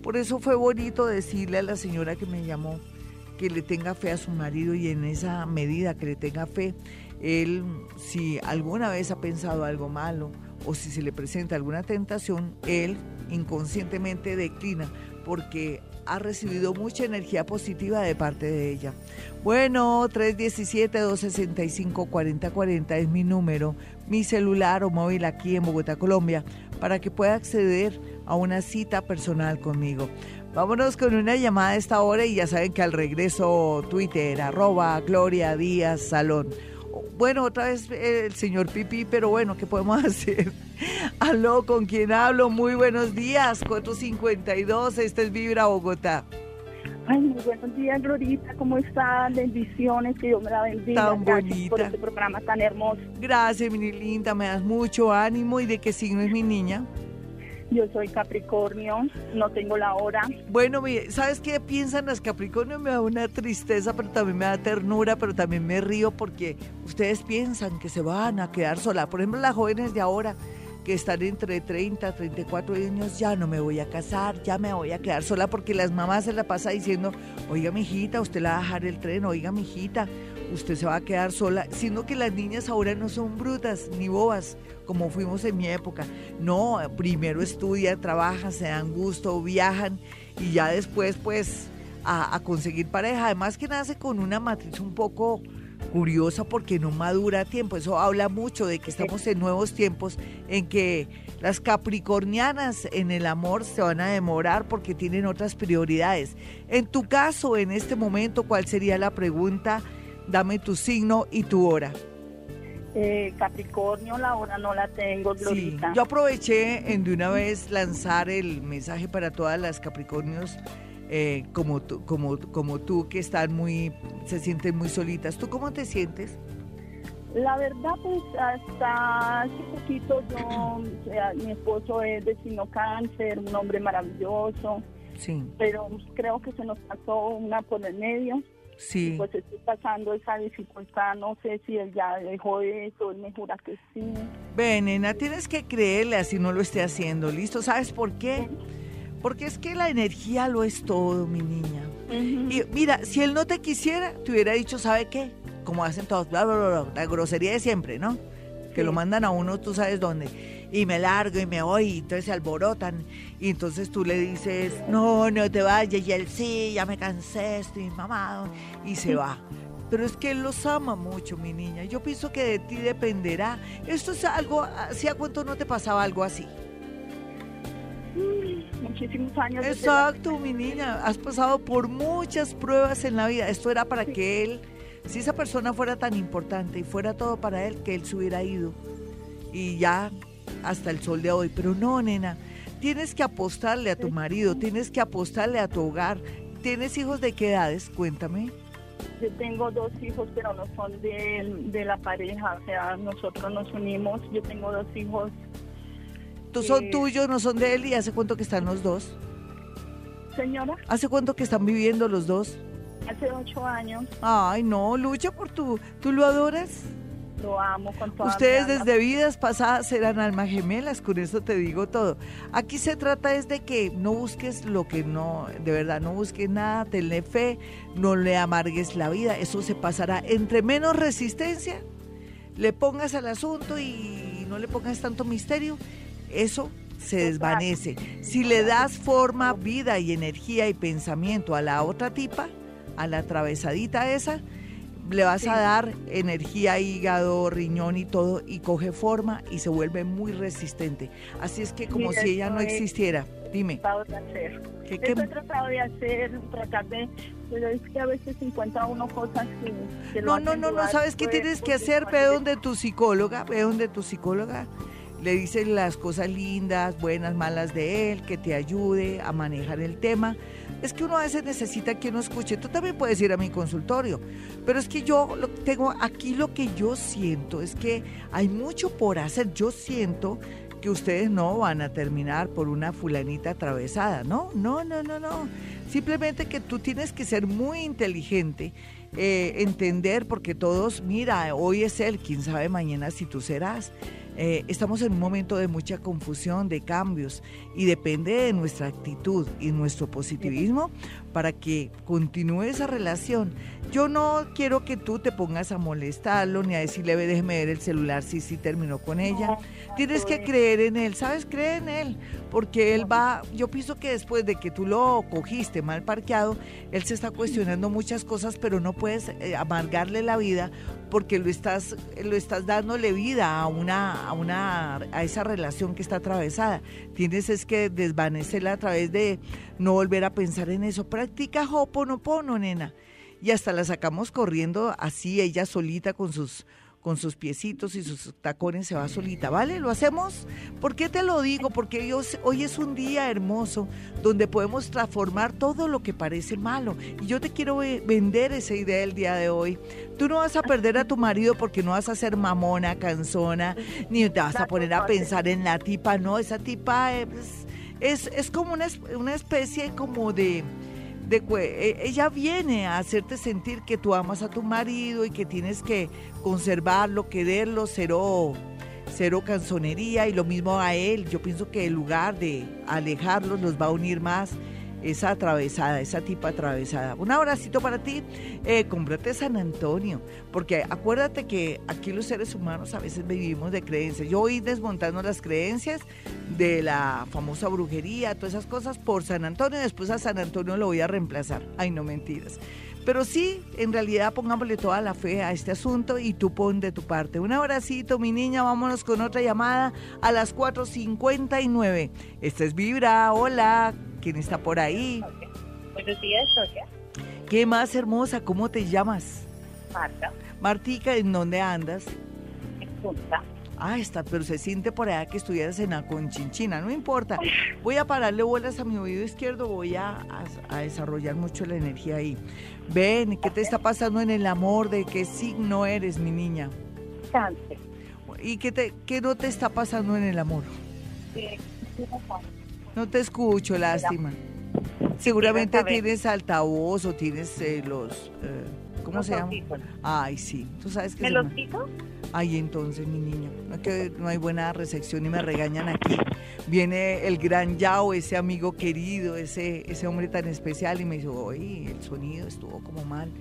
Por eso fue bonito decirle a la señora que me llamó que le tenga fe a su marido y en esa medida que le tenga fe, él si alguna vez ha pensado algo malo o si se le presenta alguna tentación, él inconscientemente declina porque ha recibido mucha energía positiva de parte de ella. Bueno, 317-265-4040 es mi número, mi celular o móvil aquí en Bogotá, Colombia, para que pueda acceder a una cita personal conmigo. Vámonos con una llamada a esta hora y ya saben que al regreso Twitter, arroba Gloria Díaz Salón bueno, otra vez el señor Pipi, pero bueno, ¿qué podemos hacer? Aló, ¿con quién hablo? Muy buenos días, 452, este es Vibra Bogotá. Ay, muy buenos días, Glorita, ¿cómo están? Bendiciones, que Dios me la bendiga. Tan bonita. por este programa tan hermoso. Gracias, mi linda, me das mucho ánimo. ¿Y de qué signo es mi niña? Yo soy Capricornio, no tengo la hora. Bueno, ¿sabes qué piensan las Capricornio? Me da una tristeza, pero también me da ternura, pero también me río porque ustedes piensan que se van a quedar sola. Por ejemplo, las jóvenes de ahora que están entre 30, 34 años, ya no me voy a casar, ya me voy a quedar sola porque las mamás se la pasa diciendo, oiga, mijita, usted la va a dejar el tren, oiga, mijita, usted se va a quedar sola, sino que las niñas ahora no son brutas ni bobas como fuimos en mi época. No, primero estudian, trabajan, se dan gusto, viajan y ya después pues a, conseguir pareja. Además que nace con una matriz un poco curiosa porque no madura a tiempo. Eso habla mucho de que estamos en nuevos tiempos en que las capricornianas en el amor se van a demorar porque tienen otras prioridades. En tu caso, en este momento, ¿cuál sería la pregunta? Dame tu signo y tu hora. Eh, Capricornio, la hora no la tengo, Glorita. Sí, yo aproveché en de una vez lanzar el mensaje para todas las Capricornios eh, como, tú, como, como tú que están muy, se sienten muy solitas. ¿Tú cómo te sientes? La verdad, pues hasta hace poquito yo, mi esposo es de sino cáncer, un hombre maravilloso. Sí. Pero creo que se nos pasó una por el medio. Sí. Pues estoy pasando esa dificultad, no sé si él ya dejó eso, él me jura que sí. Ven, nena, tienes que creerle así no lo esté haciendo, ¿listo? ¿Sabes por qué? Porque es que la energía lo es todo, mi niña. Y mira, si él no te quisiera, te hubiera dicho, ¿sabe qué? Como hacen todos, bla, bla, bla, la grosería de siempre, ¿no? Que lo mandan a uno, tú sabes dónde y me largo y me voy y entonces se alborotan y entonces tú le dices, no, no te vayas y él sí, ya me cansé, estoy mamado y se va. Pero es que él los ama mucho, mi niña. Yo pienso que de ti dependerá. Esto es algo, ¿hacía cuánto no te pasaba algo así? Mm, muchísimos años. Exacto, mi niña. Has pasado por muchas pruebas en la vida. Esto era para que él, si esa persona fuera tan importante y fuera todo para él, que él se hubiera ido. Y ya hasta el sol de hoy. Pero no, nena, tienes que apostarle a tu marido, tienes que apostarle a tu hogar. ¿Tienes hijos de qué edades? Cuéntame. Yo tengo dos hijos, pero no son de, la pareja, o sea, nosotros nos unimos. Yo tengo dos hijos. ¿Tú son tuyos, no son de él? ¿Y hace cuánto que están los dos? Señora. ¿Hace cuánto que están viviendo los dos? Hace ocho años. Ay, no, lucha por tu... ¿Tú lo adoras? Lo amo con toda Ustedes desde vidas pasadas eran almas gemelas, con eso te digo todo. Aquí se trata es de que no busques lo que no, de verdad, no busques nada, tenle fe, no le amargues la vida, eso se pasará. Entre menos resistencia le pongas al asunto y no le pongas tanto misterio, eso se desvanece. Si le das forma, vida y energía y pensamiento a la otra tipa, a la atravesadita esa, le vas a dar energía, hígado, riñón y todo, y coge forma y se vuelve muy resistente. Así es que como si ella no existiera. Dime. De hacer. ¿Qué, he tratado de hacer, tratar de... Pero es que a veces encuentra uno cosas que... no, no, no, no, ¿sabes qué tienes que hacer? Ve donde tu psicóloga, ve donde tu psicóloga le dices las cosas lindas, buenas, malas de él, que te ayude a manejar el tema es que uno a veces necesita que uno escuche. Tú también puedes ir a mi consultorio, pero es que yo tengo aquí lo que yo siento es que hay mucho por hacer. Yo siento que ustedes no van a terminar por una fulanita atravesada, ¿no? No, no, no, no. Simplemente que tú tienes que ser muy inteligente, eh, entender, porque todos, mira, hoy es él, quién sabe mañana si tú serás. Eh, estamos en un momento de mucha confusión, de cambios, y depende de nuestra actitud y nuestro positivismo para que continúe esa relación. Yo no quiero que tú te pongas a molestarlo ni a decirle, déjeme ver el celular si sí, terminó con ella. Tienes que creer en él, ¿sabes? Cree en él, porque él va, yo pienso que después de que tú lo cogiste mal parqueado, él se está cuestionando muchas cosas, pero no puedes eh, amargarle la vida porque lo estás, lo estás dándole vida a una, a una, a esa relación que está atravesada. Tienes es que desvanecerla a través de no volver a pensar en eso. Practica Hoponopono, nena. Y hasta la sacamos corriendo así, ella solita con sus con sus piecitos y sus tacones se va solita, ¿vale? ¿Lo hacemos? ¿Por qué te lo digo? Porque hoy es un día hermoso donde podemos transformar todo lo que parece malo. Y yo te quiero vender esa idea el día de hoy. Tú no vas a perder a tu marido porque no vas a ser mamona, canzona, ni te vas a poner a pensar en la tipa, no, esa tipa es, es, es como una, una especie como de e, ella viene a hacerte sentir que tú amas a tu marido y que tienes que conservarlo, quererlo, cero, cero canzonería y lo mismo a él. Yo pienso que en lugar de alejarlos los va a unir más esa atravesada, esa tipa atravesada. Un abracito para ti. Eh, cómprate San Antonio, porque acuérdate que aquí los seres humanos a veces vivimos de creencias. Yo voy desmontando las creencias de la famosa brujería, todas esas cosas por San Antonio. Después a San Antonio lo voy a reemplazar. Ay, no mentiras. Pero sí, en realidad pongámosle toda la fe a este asunto y tú pon de tu parte. Un abracito, mi niña. Vámonos con otra llamada a las 4.59. Esta es Vibra. Hola. ¿Quién está por ahí? Buenos días, Sonia. ¿Qué más hermosa? ¿Cómo te llamas? Marta. Martica, ¿en dónde andas? En Punta. Ah, está, pero se siente por allá que estuvieras en la conchinchina, no importa. Voy a pararle bolas a mi oído izquierdo, voy a, desarrollar mucho la energía ahí. Ven, ¿qué te está pasando en el amor? ¿De qué signo eres, mi niña? Cáncer. ¿Y qué, te, qué no te está pasando en el amor? Sí, no te escucho, lástima. Seguramente tienes altavoz o tienes eh, los... Eh, ¿Cómo se llama? Ay, sí. ¿Tú sabes que ¿Me los quito? Ay, entonces, mi niña, no, que no hay buena recepción y me regañan aquí. Viene el gran Yao, ese amigo querido, ese, ese hombre tan especial, y me dice, oye, el sonido estuvo como mal.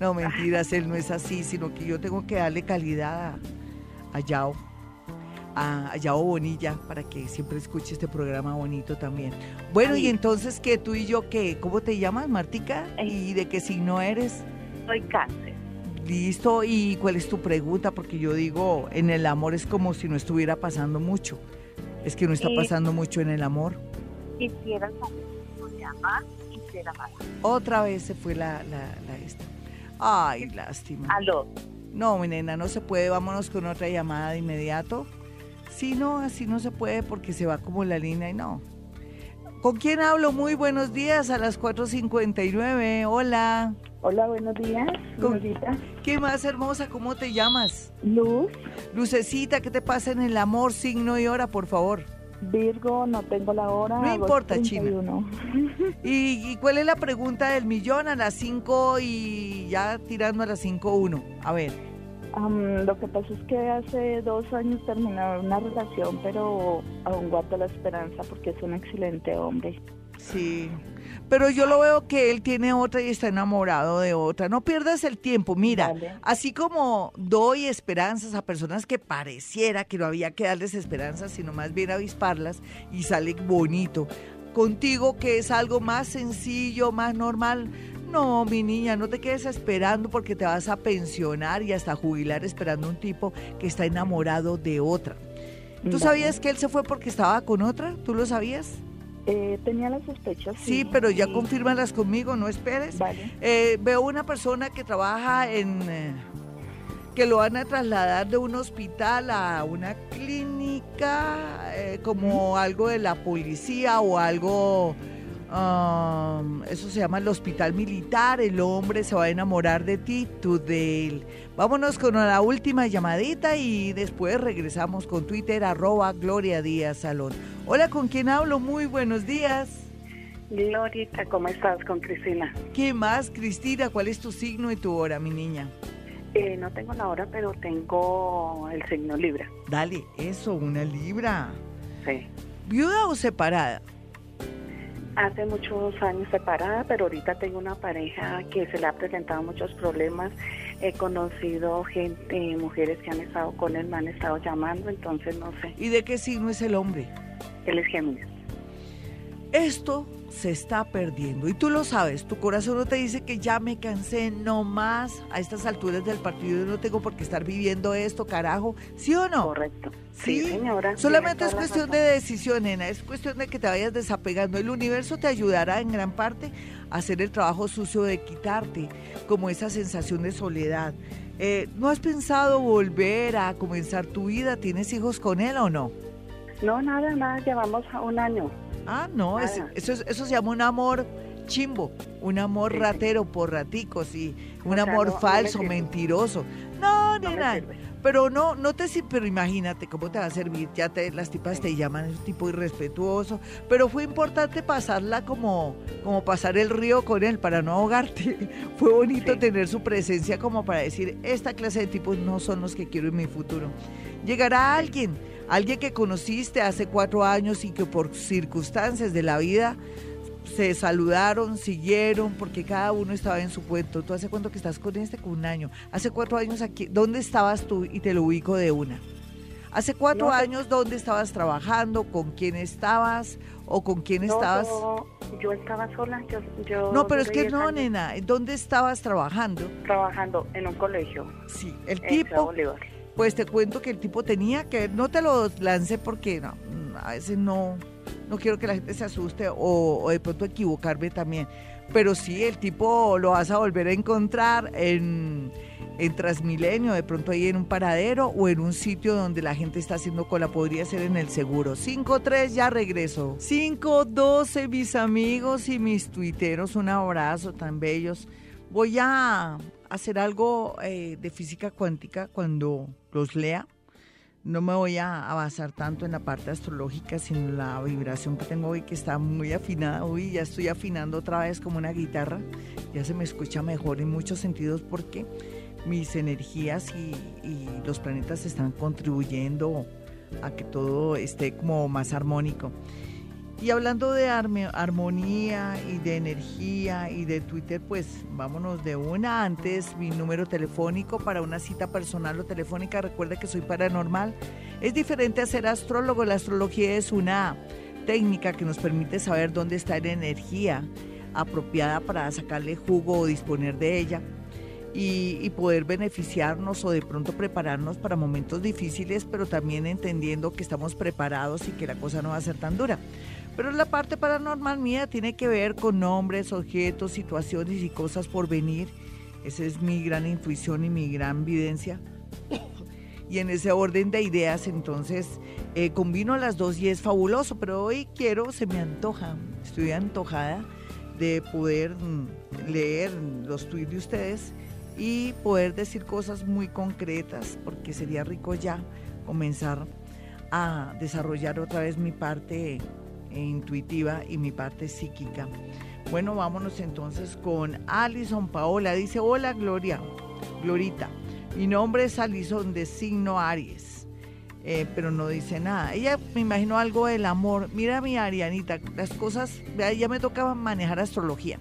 No, mentiras, él no es así, sino que yo tengo que darle calidad a, a Yao a Yao Bonilla para que siempre escuche este programa bonito también. Bueno, y entonces, ¿qué tú y yo qué? ¿Cómo te llamas, Martica? ¿Y de qué signo eres? Soy cáncer. Listo, ¿y cuál es tu pregunta? Porque yo digo, en el amor es como si no estuviera pasando mucho. Es que no está pasando mucho en el amor. Quisiera saber si amar, quisiera amar. Otra vez se fue la, la, la esta. Ay, lástima. Aló. No, mi nena, no se puede. Vámonos con otra llamada de inmediato. Sí, no, así no se puede porque se va como la línea y no. ¿Con quién hablo? Muy buenos días a las 4.59. Hola. Hola, buenos días. Lucecita. ¿Qué más hermosa? ¿Cómo te llamas? Luz. Lucecita, ¿qué te pasa en el amor, signo y hora, por favor? Virgo, no tengo la hora. No importa, China. ¿Y, ¿Y, cuál es la pregunta del millón a las 5 y ya tirando a las 5.1? A ver lo que pasa es que hace dos años terminé una relación, pero aún guardo la esperanza porque es un excelente hombre. Sí, pero yo lo veo que él tiene otra y está enamorado de otra. No pierdas el tiempo. Mira, así como doy esperanzas a personas que pareciera que no había que darles esperanzas, sino más bien avisparlas y sale bonito. Contigo que es algo más sencillo, más normal, no, mi niña, no te quedes esperando porque te vas a pensionar y hasta jubilar esperando un tipo que está enamorado de otra. ¿Tú sabías que él se fue porque estaba con otra? ¿Tú lo sabías? Eh, tenía las sospechas. Sí, pero ya confírmalas conmigo, no esperes. Vale. Eh, veo una persona que trabaja en... Eh, que lo van a trasladar de un hospital a una clínica, como algo de la policía o algo eso se llama el hospital militar. El hombre se va a enamorar de ti, tú de él. Vámonos con la última llamadita y después regresamos con Twitter, arroba Gloria Díaz Salón. Hola, ¿con quién hablo? Muy buenos días. Glorita, ¿cómo estás con Cristina? ¿Qué más, Cristina? ¿Cuál es tu signo y tu hora, mi niña? Eh, no tengo la hora, pero tengo el signo Libra. Dale, eso, una Libra. Sí. ¿Viuda o separada? Hace muchos años separada, pero ahorita tengo una pareja que se le ha presentado muchos problemas. He conocido gente, mujeres que han estado con él, me han estado llamando, entonces no sé. ¿Y de qué signo es el hombre? Él es Géminis. Esto se está perdiendo. Y tú lo sabes, tu corazón no te dice que ya me cansé, no más a estas alturas del partido, no tengo por qué estar viviendo esto, carajo. ¿Sí o no? Correcto. Sí, señora. Solamente es cuestión de decisión, nena, es cuestión de que te vayas desapegando. El universo te ayudará en gran parte a hacer el trabajo sucio de quitarte como esa sensación de soledad. Eh, ¿No has pensado volver a comenzar tu vida? ¿Tienes hijos con él o no? No, nada más, llevamos un año. Ah, no, eso, eso se llama un amor chimbo, un amor ratero por raticos y un amor falso, mentiroso. No, ni nada. Pero no, no te pero imagínate cómo te va a servir. Ya te, las tipas te llaman es un tipo irrespetuoso. Pero fue importante pasarla como, como pasar el río con él para no ahogarte. fue bonito tener su presencia como para decir, esta clase de tipos no son los que quiero en mi futuro. Llegará alguien Alguien que conociste hace cuatro años y que por circunstancias de la vida se saludaron, siguieron, porque cada uno estaba en su cuento. ¿Tú hace cuánto que estás con este? Con un año. Hace cuatro años aquí, ¿dónde estabas tú? Y te lo ubico de una. Hace cuatro pues años, ¿dónde estabas trabajando? ¿Con quién estabas? ¿O con quién estabas? Yo, estaba sola. Yo, no, pero es que no, nena. ¿Dónde estabas trabajando? Trabajando en un colegio. Sí, el tipo pues te cuento que el tipo tenía que, no te lo lancé porque no, a veces no, no quiero que la gente se asuste o, de pronto equivocarme también. Pero sí, el tipo lo vas a volver a encontrar en, en Transmilenio, de pronto ahí en un paradero o en un sitio donde la gente está haciendo cola, podría ser en el seguro. 5-3, ya regreso. 5-12, mis amigos y mis tuiteros, un abrazo tan bellos. Voy a hacer algo eh, de física cuántica cuando los lea. No me voy a, basar tanto en la parte astrológica, sino en la vibración que tengo hoy, que está muy afinada. Hoy ya estoy afinando otra vez como una guitarra. Ya se me escucha mejor en muchos sentidos porque mis energías y, y los planetas están contribuyendo a que todo esté como más armónico. Y hablando de armonía y de energía y de Twitter, pues vámonos de una. Antes mi número telefónico para una cita personal o telefónica. Recuerda que soy paranormal. Es diferente a ser astrólogo. La astrología es una técnica que nos permite saber dónde está la energía apropiada para sacarle jugo o disponer de ella. Y, y, poder beneficiarnos o de pronto prepararnos para momentos difíciles, pero también entendiendo que estamos preparados y que la cosa no va a ser tan dura. Pero la parte paranormal mía tiene que ver con nombres, objetos, situaciones y cosas por venir. Esa es mi gran intuición y mi gran videncia. y en ese orden de ideas, entonces, eh, combino las dos y es fabuloso. Pero hoy quiero, se me antoja, estoy antojada de poder mm, leer los tweets de ustedes y poder decir cosas muy concretas, porque sería rico ya comenzar a desarrollar otra vez mi parte e intuitiva y mi parte psíquica. Bueno, vámonos entonces con Alison Paola. Dice, hola Gloria, Glorita. Mi nombre es Alison de signo Aries, eh, pero no dice nada. Ella me imaginó algo del amor. Mira mi Arianita, las cosas, ya me tocaba manejar astrología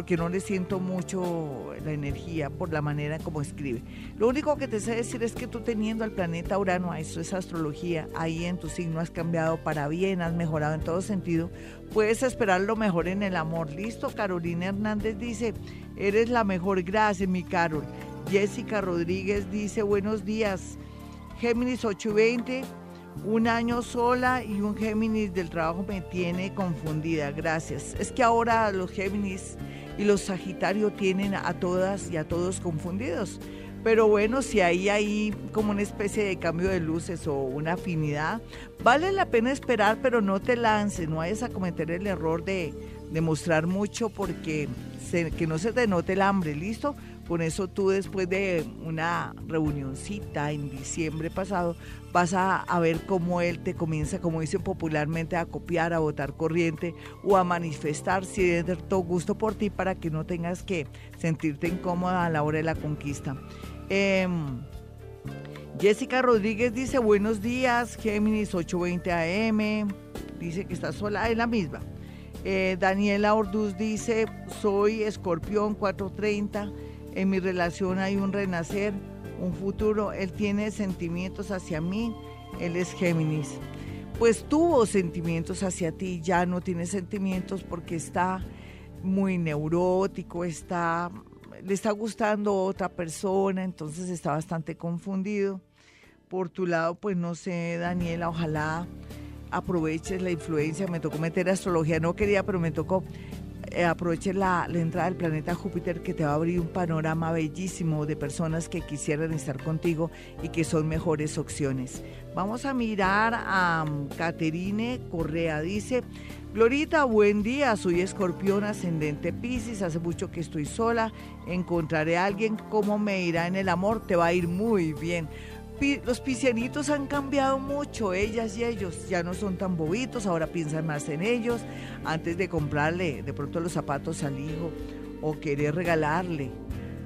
porque no le siento mucho la energía por la manera como escribe. Lo único que te sé decir es que tú teniendo al planeta Urano, eso es astrología, ahí en tu signo has cambiado para bien, has mejorado en todo sentido, puedes esperar lo mejor en el amor. Listo, Carolina Hernández dice, eres la mejor, gracias mi Carol. Jessica Rodríguez dice, buenos días. Géminis 820, un año sola y un Géminis del trabajo me tiene confundida, gracias. Es que ahora los Géminis y los Sagitario tienen a todas y a todos confundidos. Pero bueno, si ahí hay como una especie de cambio de luces o una afinidad, vale la pena esperar, pero no te lances, no vayas a cometer el error de, de mostrar mucho porque que no se te note el hambre, ¿listo? Con eso tú después de una reunioncita en diciembre pasado vas a, ver cómo él te comienza, como dicen popularmente, a copiar, a votar corriente o a manifestar todo gusto por ti para que no tengas que sentirte incómoda a la hora de la conquista. Em, Jessica Rodríguez dice buenos días, Géminis 820 AM, dice que está sola, es la misma. Eh, Daniela Orduz dice soy escorpión 430 en mi relación hay un renacer, un futuro, él tiene sentimientos hacia mí, él es Géminis. pues tuvo sentimientos hacia ti, ya no tiene sentimientos porque está muy neurótico, está, le está gustando otra persona, entonces está bastante confundido. Por tu lado, pues no sé, Daniela, ojalá aproveches la influencia. Me tocó meter astrología, no quería, pero me tocó. Eh, la, la, entrada del planeta Júpiter que te va a abrir un panorama bellísimo de personas que quisieran estar contigo y que son mejores opciones. Vamos a mirar a um, Caterine Correa. Dice, Glorita, buen día, soy escorpión ascendente Pisces, hace mucho que estoy sola, encontraré a alguien, ¿cómo me irá en el amor? Te va a ir muy bien. Los piscianitos han cambiado mucho, ellas y ellos ya no son tan bobitos, ahora piensan más en ellos, antes de comprarle de pronto los zapatos al hijo o querer regalarle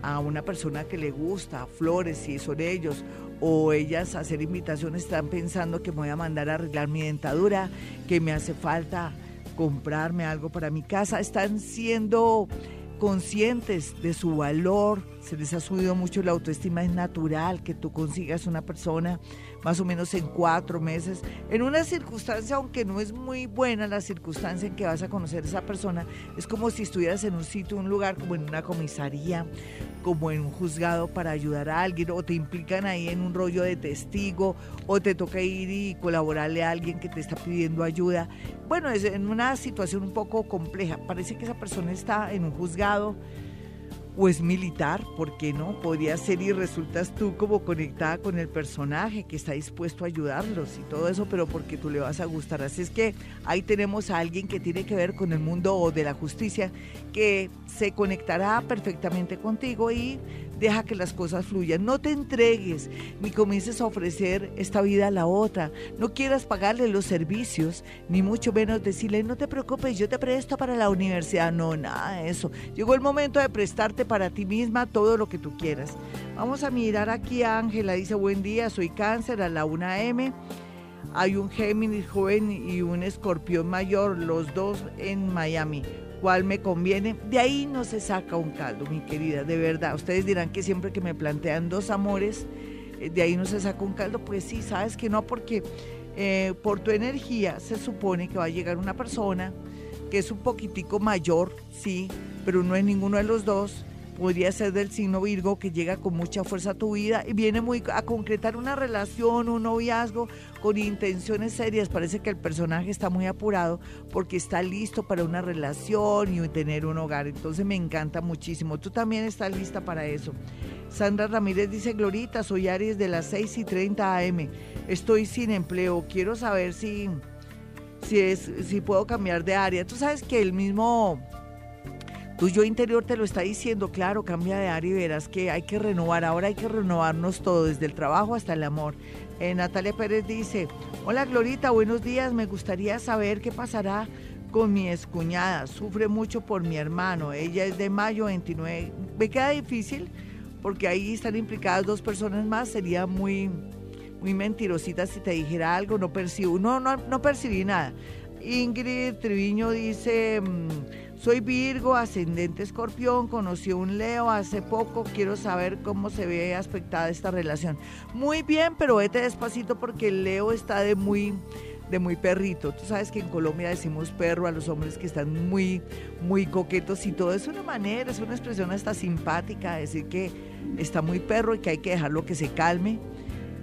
a una persona que le gusta flores si son ellos o ellas hacer invitaciones están pensando que me voy a mandar a arreglar mi dentadura, que me hace falta comprarme algo para mi casa, están siendo conscientes de su valor, se les ha subido mucho la autoestima, es natural que tú consigas una persona más o menos en cuatro meses, en una circunstancia, aunque no es muy buena la circunstancia en que vas a conocer a esa persona, es como si estuvieras en un sitio, un lugar, como en una comisaría, como en un juzgado para ayudar a alguien, o te implican ahí en un rollo de testigo, o te toca ir y colaborarle a alguien que te está pidiendo ayuda. Bueno, es en una situación un poco compleja. Parece que esa persona está en un juzgado o es militar, ¿por qué no? Podría ser y resultas tú como conectada con el personaje que está dispuesto a ayudarlos y todo eso, pero porque tú le vas a gustar. Así es que ahí tenemos a alguien que tiene que ver con el mundo de la justicia, que se conectará perfectamente contigo y deja que las cosas fluyan. No te entregues ni comiences a ofrecer esta vida a la otra. No quieras pagarle los servicios, ni mucho menos decirle, no te preocupes, yo te presto para la universidad. No, nada de eso. Llegó el momento de prestarte para ti misma todo lo que tú quieras. Vamos a mirar aquí a Ángela. Dice, buen día, soy cáncer a la 1M. Hay un Géminis joven y un escorpión mayor, los dos en Miami cuál me conviene. De ahí no se saca un caldo, mi querida, de verdad. Ustedes dirán que siempre que me plantean dos amores, eh, de ahí no se saca un caldo. Pues sí, sabes que no, porque eh, por tu energía se supone que va a llegar una persona que es un poquitico mayor, sí, pero no es ninguno de los dos podría ser del signo Virgo que llega con mucha fuerza a tu vida y viene muy a concretar una relación, un noviazgo con intenciones serias. Parece que el personaje está muy apurado porque está listo para una relación y tener un hogar. Entonces me encanta muchísimo. Tú también estás lista para eso. Sandra Ramírez dice, Glorita, soy Aries de las 6 y 30 AM. Estoy sin empleo. Quiero saber si, si, es, si puedo cambiar de área. Tú sabes que el mismo tu yo interior te lo está diciendo, claro, cambia de área y verás que hay que renovar. Ahora hay que renovarnos todo, desde el trabajo hasta el amor. Eh, Natalia Pérez dice, hola Glorita, buenos días, me gustaría saber qué pasará con mi excuñada. Sufre mucho por mi hermano, ella es de mayo 29. Me queda difícil porque ahí están implicadas dos personas más, sería muy, muy mentirosita si te dijera algo, no percibo, no, no, no percibí nada. Ingrid Triviño dice... Mm, soy Virgo, ascendente escorpión, conocí a un Leo hace poco, quiero saber cómo se ve aspectada esta relación. Muy bien, pero vete despacito porque el Leo está de muy de muy perrito. Tú sabes que en Colombia decimos perro a los hombres que están muy, muy coquetos y todo es una manera, es una expresión hasta simpática, decir que está muy perro y que hay que dejarlo que se calme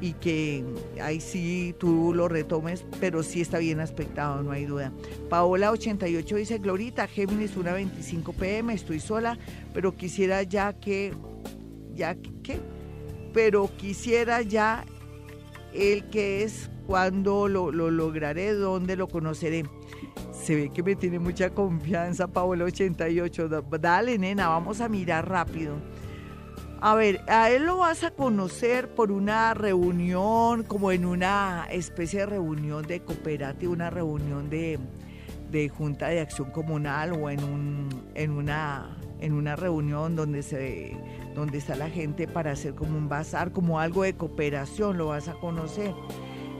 y que ahí sí tú lo retomes, pero sí está bien aspectado, no hay duda. Paola 88 dice, Glorita, Géminis 1.25 pm, estoy sola, pero quisiera ya que, ya que, pero quisiera ya el que es, cuando lo, lo lograré, dónde lo conoceré. Se ve que me tiene mucha confianza, Paola 88. Dale, nena, vamos a mirar rápido. A ver, a él lo vas a conocer por una reunión, como en una especie de reunión de cooperativa, una reunión de, junta de acción comunal o en, un, en, una, en una reunión donde, se, donde está la gente para hacer como un bazar, como algo de cooperación, lo vas a conocer.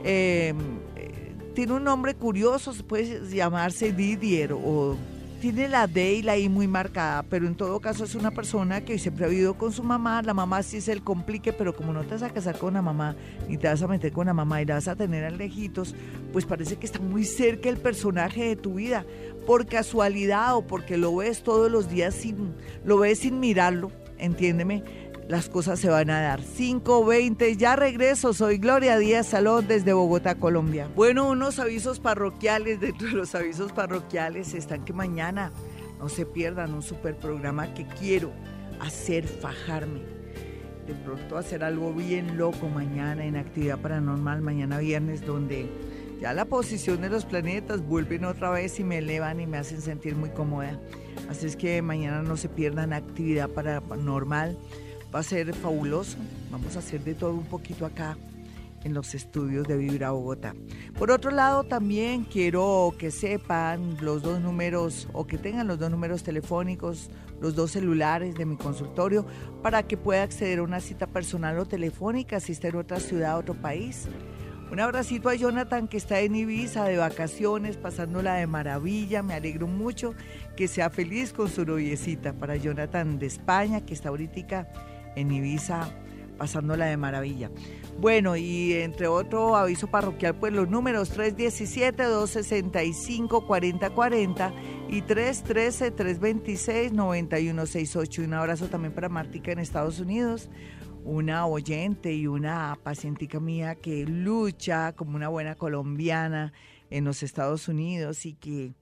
Em, eh, tiene un nombre curioso, puede llamarse Didier o tiene la D y la I muy marcada, pero en todo caso es una persona que siempre ha vivido con su mamá. La mamá sí es el complique, pero como no te vas a casar con la mamá, ni te vas a meter con la mamá y la vas a tener a lejitos, pues parece que está muy cerca el personaje de tu vida. Por casualidad o porque lo ves todos los días sin, lo ves sin mirarlo, entiéndeme las cosas se van a dar. 5.20, ya regreso, soy Gloria Díaz Salón desde Bogotá, Colombia. Bueno, unos avisos parroquiales, dentro de los avisos parroquiales están que mañana no se pierdan un super programa que quiero hacer fajarme. De pronto hacer algo bien loco mañana en actividad paranormal, mañana viernes, donde ya la posición de los planetas vuelven otra vez y me elevan y me hacen sentir muy cómoda. Así es que mañana no se pierdan actividad paranormal va a ser fabuloso. Vamos a hacer de todo un poquito acá en los estudios de Vibra Bogotá. Por otro lado, también quiero que sepan los dos números o que tengan los dos números telefónicos, los dos celulares de mi consultorio para que pueda acceder a una cita personal o telefónica si está en otra ciudad, otro país. Un abracito a Jonathan que está en Ibiza de vacaciones, pasándola de maravilla. Me alegro mucho que sea feliz con su noviecita. Para Jonathan de España, que está ahorita en Ibiza pasándola de maravilla. Bueno, y entre otro aviso parroquial, pues los números 317-265-4040 y 313-326-9168. Un abrazo también para Martica en Estados Unidos, una oyente y una pacientica mía que lucha como una buena colombiana en los Estados Unidos y que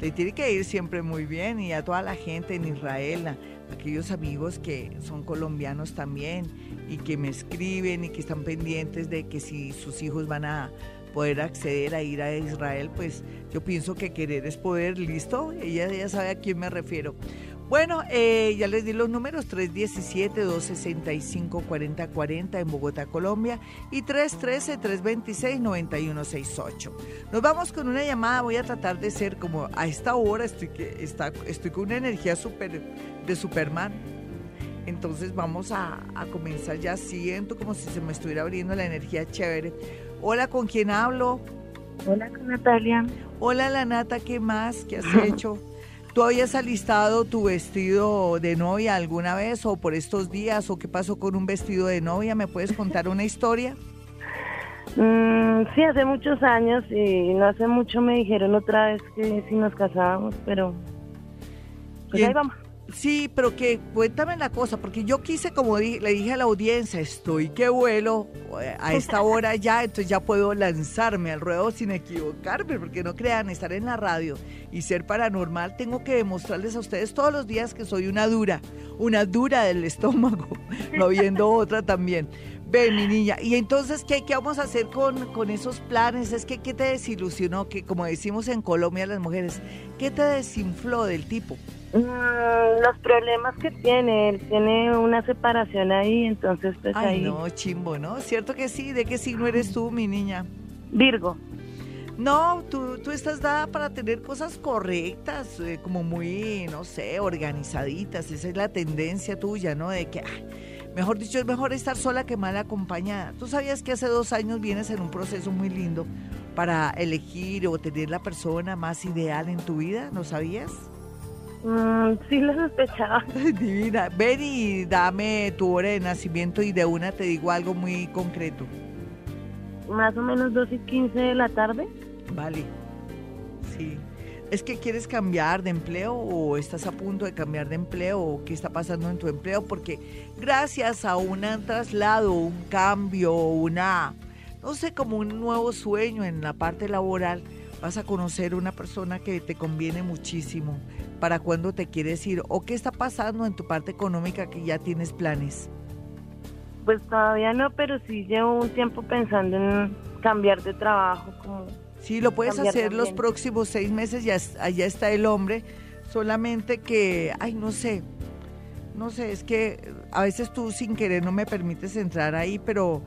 le tiene que ir siempre muy bien y a toda la gente en Israel aquellos amigos que son colombianos también y que me escriben y que están pendientes de que si sus hijos van a poder acceder a ir a Israel, pues yo pienso que querer es poder, listo, ella ya sabe a quién me refiero. Bueno, eh, ya les di los números 317-265-4040 en Bogotá, Colombia y 313-326-9168. Nos vamos con una llamada, voy a tratar de ser como a esta hora, estoy, que, está, estoy con una energía super, de Superman. Entonces vamos a, a comenzar, ya siento como si se me estuviera abriendo la energía chévere. Hola, ¿con quién hablo? Hola, con Natalia. Hola, la Nata, ¿qué más? ¿Qué has hecho? ¿Tú habías alistado tu vestido de novia alguna vez o por estos días o qué pasó con un vestido de novia? ¿Me puedes contar una historia? Mm, sí, hace muchos años y no hace mucho me dijeron otra vez que si nos casábamos, pero pues ahí vamos. Sí, pero que cuéntame la cosa, porque yo quise, como le dije a la audiencia, estoy que vuelo eh, a esta hora ya, entonces ya puedo lanzarme al ruedo sin equivocarme, porque no crean, estar en la radio y ser paranormal, tengo que demostrarles a ustedes todos los días que soy una dura, una dura del estómago, no viendo otra también. Ven, mi niña, y entonces, ¿qué, qué vamos a hacer con, con esos planes? Es que, ¿qué te desilusionó? Que como decimos en Colombia las mujeres, ¿qué te desinfló del tipo? Mm, los problemas que tiene, él tiene una separación ahí, entonces pues Ay, ahí... no, chimbo, ¿no? ¿Cierto que sí? ¿De qué signo eres tú, mi niña? Virgo. No, tú, tú estás dada para tener cosas correctas, eh, como muy, no sé, organizaditas. Esa es la tendencia tuya, ¿no? De que, mejor dicho, es mejor estar sola que mal acompañada. ¿Tú sabías que hace dos años vienes en un proceso muy lindo para elegir o tener la persona más ideal en tu vida? ¿No sabías? Mm, sí lo sospechaba. Divina. Ven y dame tu hora de nacimiento y de una te digo algo muy concreto. Más o menos 2 y 15 de la tarde. Vale. Sí. ¿Es que quieres cambiar de empleo o estás a punto de cambiar de empleo o qué está pasando en tu empleo? Porque gracias a un traslado, un cambio, una, no sé, como un nuevo sueño en la parte laboral, vas a conocer una persona que te conviene muchísimo para cuándo te quieres ir o qué está pasando en tu parte económica que ya tienes planes. Pues todavía no, pero sí llevo un tiempo pensando en cambiar de trabajo. Como sí, lo puedes hacer los próximos seis meses, ya allá está el hombre, solamente que, ay, no sé, no sé, es que a veces tú sin querer no me permites entrar ahí, pero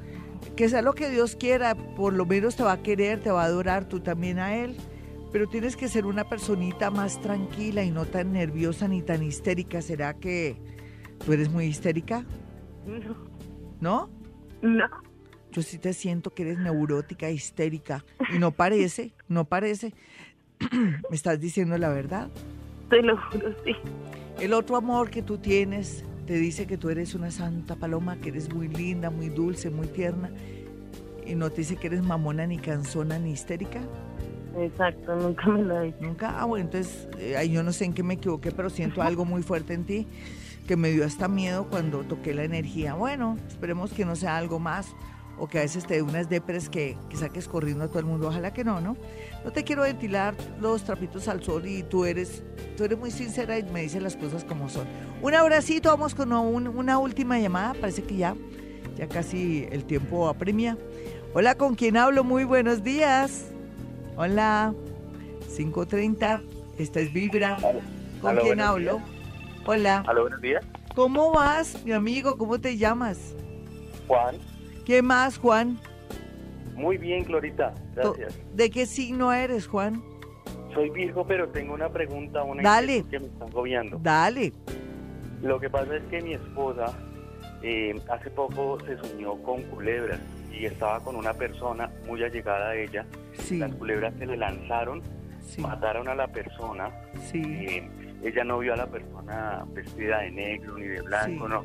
que sea lo que Dios quiera, por lo menos te va a querer, te va a adorar tú también a Él pero tienes que ser una personita más tranquila y no tan nerviosa ni tan histérica. ¿Será que tú eres muy histérica? No. ¿No? No. Yo sí te siento que eres neurótica, histérica. Y no parece, no parece. ¿Me estás diciendo la verdad? te lo juro, sí. El otro amor que tú tienes te dice que tú eres una santa paloma, que eres muy linda, muy dulce, muy tierna, y no te dice que eres mamona, ni cansona, ni histérica. Exacto, nunca me lo dicho. Nunca, ah, bueno, entonces eh, yo no sé en qué me equivoqué, pero siento algo muy fuerte en ti que me dio hasta miedo cuando toqué la energía. Bueno, esperemos que no sea algo más o que a veces te dé unas depres que, que, saques corriendo a todo el mundo. Ojalá que no, ¿no? No te quiero ventilar los trapitos al sol y tú eres, tú eres muy sincera y me dices las cosas como son. Un abracito, vamos con una última llamada. Parece que ya, ya casi el tiempo apremia. Hola, ¿con quién hablo? Muy buenos días. Hola, 5.30, esta es Vibra. ¿Con quién hablo? Hola. Hola, buenos días. ¿Cómo vas, mi amigo? ¿Cómo te llamas? Juan. ¿Qué más, Juan? Muy bien, Glorita. Gracias. ¿De qué signo eres, Juan? Soy viejo, pero tengo una pregunta, una Dale. que me están gobiando. Dale. Lo que pasa es que mi esposa eh, hace poco se soñó con culebras y estaba con una persona muy allegada a ella. Sí. Las culebras se le lanzaron, Sí. mataron a la persona. Sí. Eh, ella no vio a la persona vestida de negro ni de blanco, Sí. no.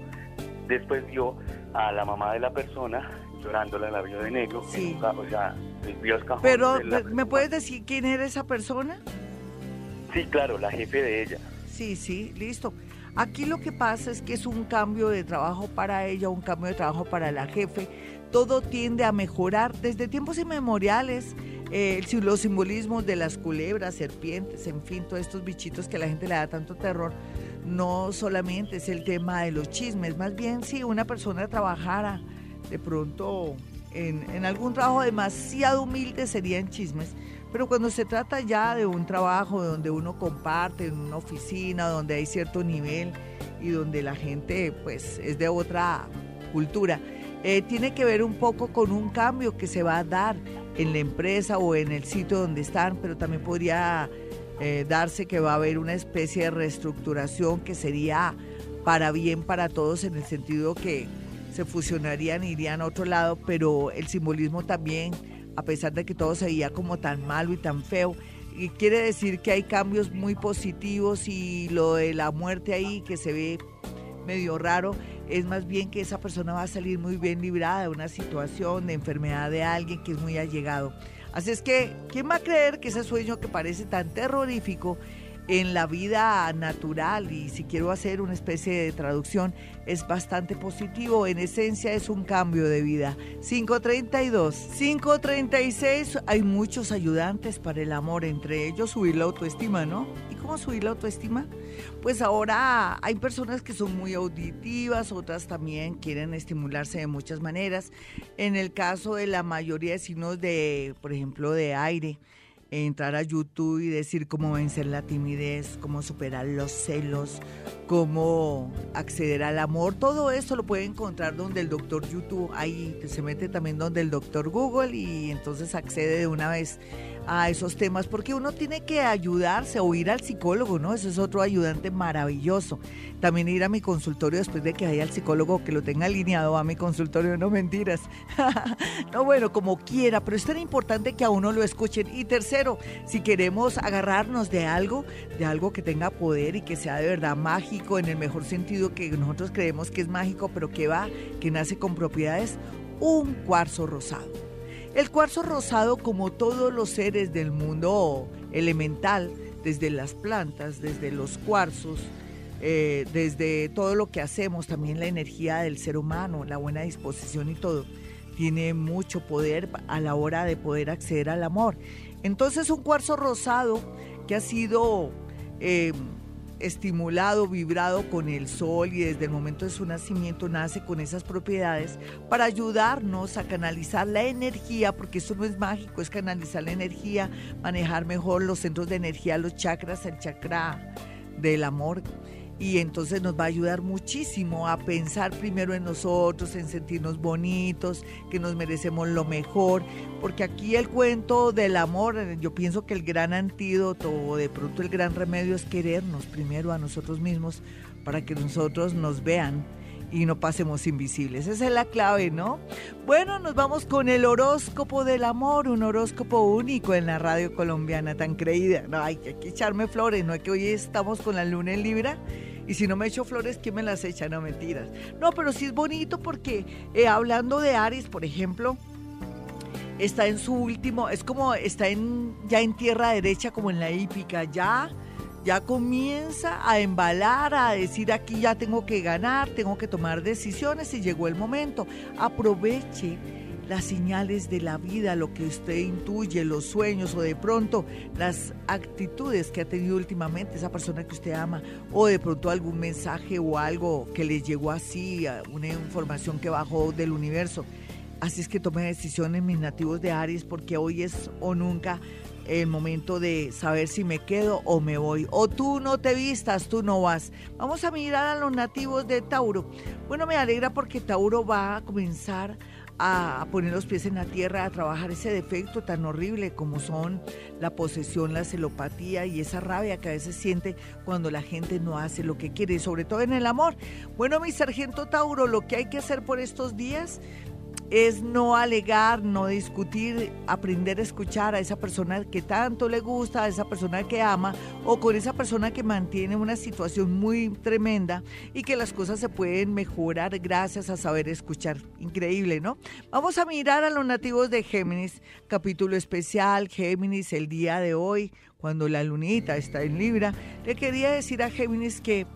Después vio a la mamá de la persona llorándola, la vio de negro. Sí. en un ca- o sea, vio el cajón. Pero, ¿me- ¿me puedes decir quién era esa persona? Sí, claro, la jefe de ella. Sí, sí, listo. Aquí lo que pasa es que es un cambio de trabajo para ella, un cambio de trabajo para la jefe. Todo tiende a mejorar desde tiempos inmemoriales. eh, los simbolismos de las culebras, serpientes, en fin, todos estos bichitos que a la gente le da tanto terror, no solamente es el tema de los chismes, más bien si una persona trabajara de pronto en, algún trabajo demasiado humilde serían chismes, pero cuando se trata ya de un trabajo donde uno comparte en una oficina, donde hay cierto nivel y donde la gente pues es de otra cultura, eh, tiene que ver un poco con un cambio que se va a dar en la empresa o en el sitio donde están, pero también podría eh, darse que va a haber una especie de reestructuración que sería para bien para todos en el sentido que se fusionarían irían a otro lado, pero el simbolismo también, a pesar de que todo se veía como tan malo y tan feo, y quiere decir que hay cambios muy positivos y lo de la muerte ahí que se ve medio raro, es más bien que esa persona va a salir muy bien librada de una situación de enfermedad de alguien que es muy allegado. Así es que, ¿quién va a creer que ese sueño que parece tan terrorífico en la vida natural, y si quiero hacer una especie de traducción, es bastante positivo. En esencia es un cambio de vida. 532. 536. Hay muchos ayudantes para el amor, entre ellos subir la autoestima, ¿no? ¿Y cómo subir la autoestima? Pues ahora hay personas que son muy auditivas, otras también quieren estimularse de muchas maneras. En el caso de la mayoría de signos de, por ejemplo, de aire, entrar a YouTube y decir cómo vencer la timidez, cómo superar los celos, cómo acceder al amor, todo eso lo puede encontrar donde el doctor YouTube, ahí se mete también donde el doctor Google y entonces accede de una vez a esos temas, porque uno tiene que ayudarse o ir al psicólogo, ¿no? Eso es otro ayudante maravilloso. También ir a mi consultorio después de que haya el psicólogo que lo tenga alineado a mi consultorio, no mentiras. no, bueno, como quiera, pero es tan importante que a uno lo escuchen. Y tercero, si queremos agarrarnos de algo, de algo que tenga poder y que sea de verdad mágico, en el mejor sentido que nosotros creemos que es mágico, pero que va, que nace con propiedades, un cuarzo rosado. El cuarzo rosado, como todos los seres del mundo elemental, desde las plantas, desde los cuarzos, eh, desde todo lo que hacemos, también la energía del ser humano, la buena disposición y todo, tiene mucho poder a la hora de poder acceder al amor. Entonces un cuarzo rosado que ha sido eh, estimulado, vibrado con el sol y desde el momento de su nacimiento nace con esas propiedades para ayudarnos a canalizar la energía, porque eso no es mágico, es canalizar la energía, manejar mejor los centros de energía, los chakras, el chakra del amor. Y entonces nos va a ayudar muchísimo a pensar primero en nosotros, en sentirnos bonitos, que nos merecemos lo mejor, porque aquí el cuento del amor, yo pienso que el gran antídoto o de pronto el gran remedio es querernos primero a nosotros mismos para que nosotros nos vean y no pasemos invisibles. Esa es la clave, ¿no? Bueno, nos vamos con el horóscopo del amor, un horóscopo único en la radio colombiana, tan creída. No, hay que echarme flores, no es que hoy estamos con la luna en Libra. Y si no me echo flores, ¿quién me las echa? No, mentiras. No, pero sí es bonito porque eh, hablando de Aries, por ejemplo, está en su último, es como está en, ya en tierra derecha, como en la hípica, ya ya comienza a embalar, a decir aquí ya tengo que ganar, tengo que tomar decisiones y llegó el momento. Aproveche las señales de la vida, lo que usted intuye, los sueños o de pronto las actitudes que ha tenido últimamente esa persona que usted ama o de pronto algún mensaje o algo que le llegó así, una información que bajó del universo. Así es que tome decisiones mis nativos de Aries porque hoy es o nunca el momento de saber si me quedo o me voy. O tú no te vistas, tú no vas. Vamos a mirar a los nativos de Tauro. Bueno, me alegra porque Tauro va a comenzar a poner los pies en la tierra, a trabajar ese defecto tan horrible como son la posesión, la celopatía y esa rabia que a veces siente cuando la gente no hace lo que quiere, sobre todo en el amor. Bueno, mi sargento Tauro, lo que hay que hacer por estos días es no alegar, no discutir, aprender a escuchar a esa persona que tanto le gusta, a esa persona que ama o con esa persona que mantiene una situación muy tremenda y que las cosas se pueden mejorar gracias a saber escuchar. Increíble, ¿no? Vamos a mirar a los nativos de Géminis, capítulo especial, Géminis, el día de hoy, cuando la lunita está en Libra. Le quería decir a Géminis que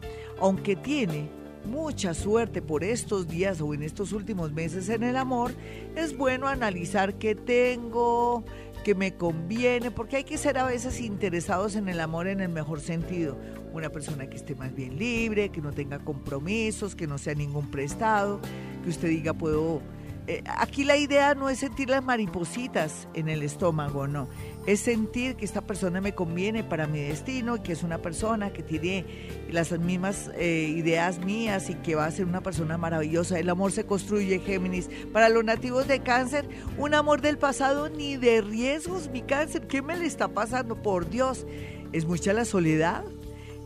aunque tiene mucha suerte por estos días o en estos últimos meses en el amor, es bueno analizar qué tengo, qué me conviene, porque hay que ser a veces interesados en el amor en el mejor sentido. Una persona que esté más bien libre, que no tenga compromisos, que no sea ningún prestado, que usted diga puedo eh, aquí la idea no es sentir las maripositas en el estómago, no. Es sentir que esta persona me conviene para mi destino, que es una persona que tiene las mismas eh, ideas mías y que va a ser una persona maravillosa. El amor se construye, Géminis. Para los nativos de cáncer, un amor del pasado ni de riesgos, mi cáncer. ¿Qué me le está pasando? Por Dios, ¿es mucha la soledad?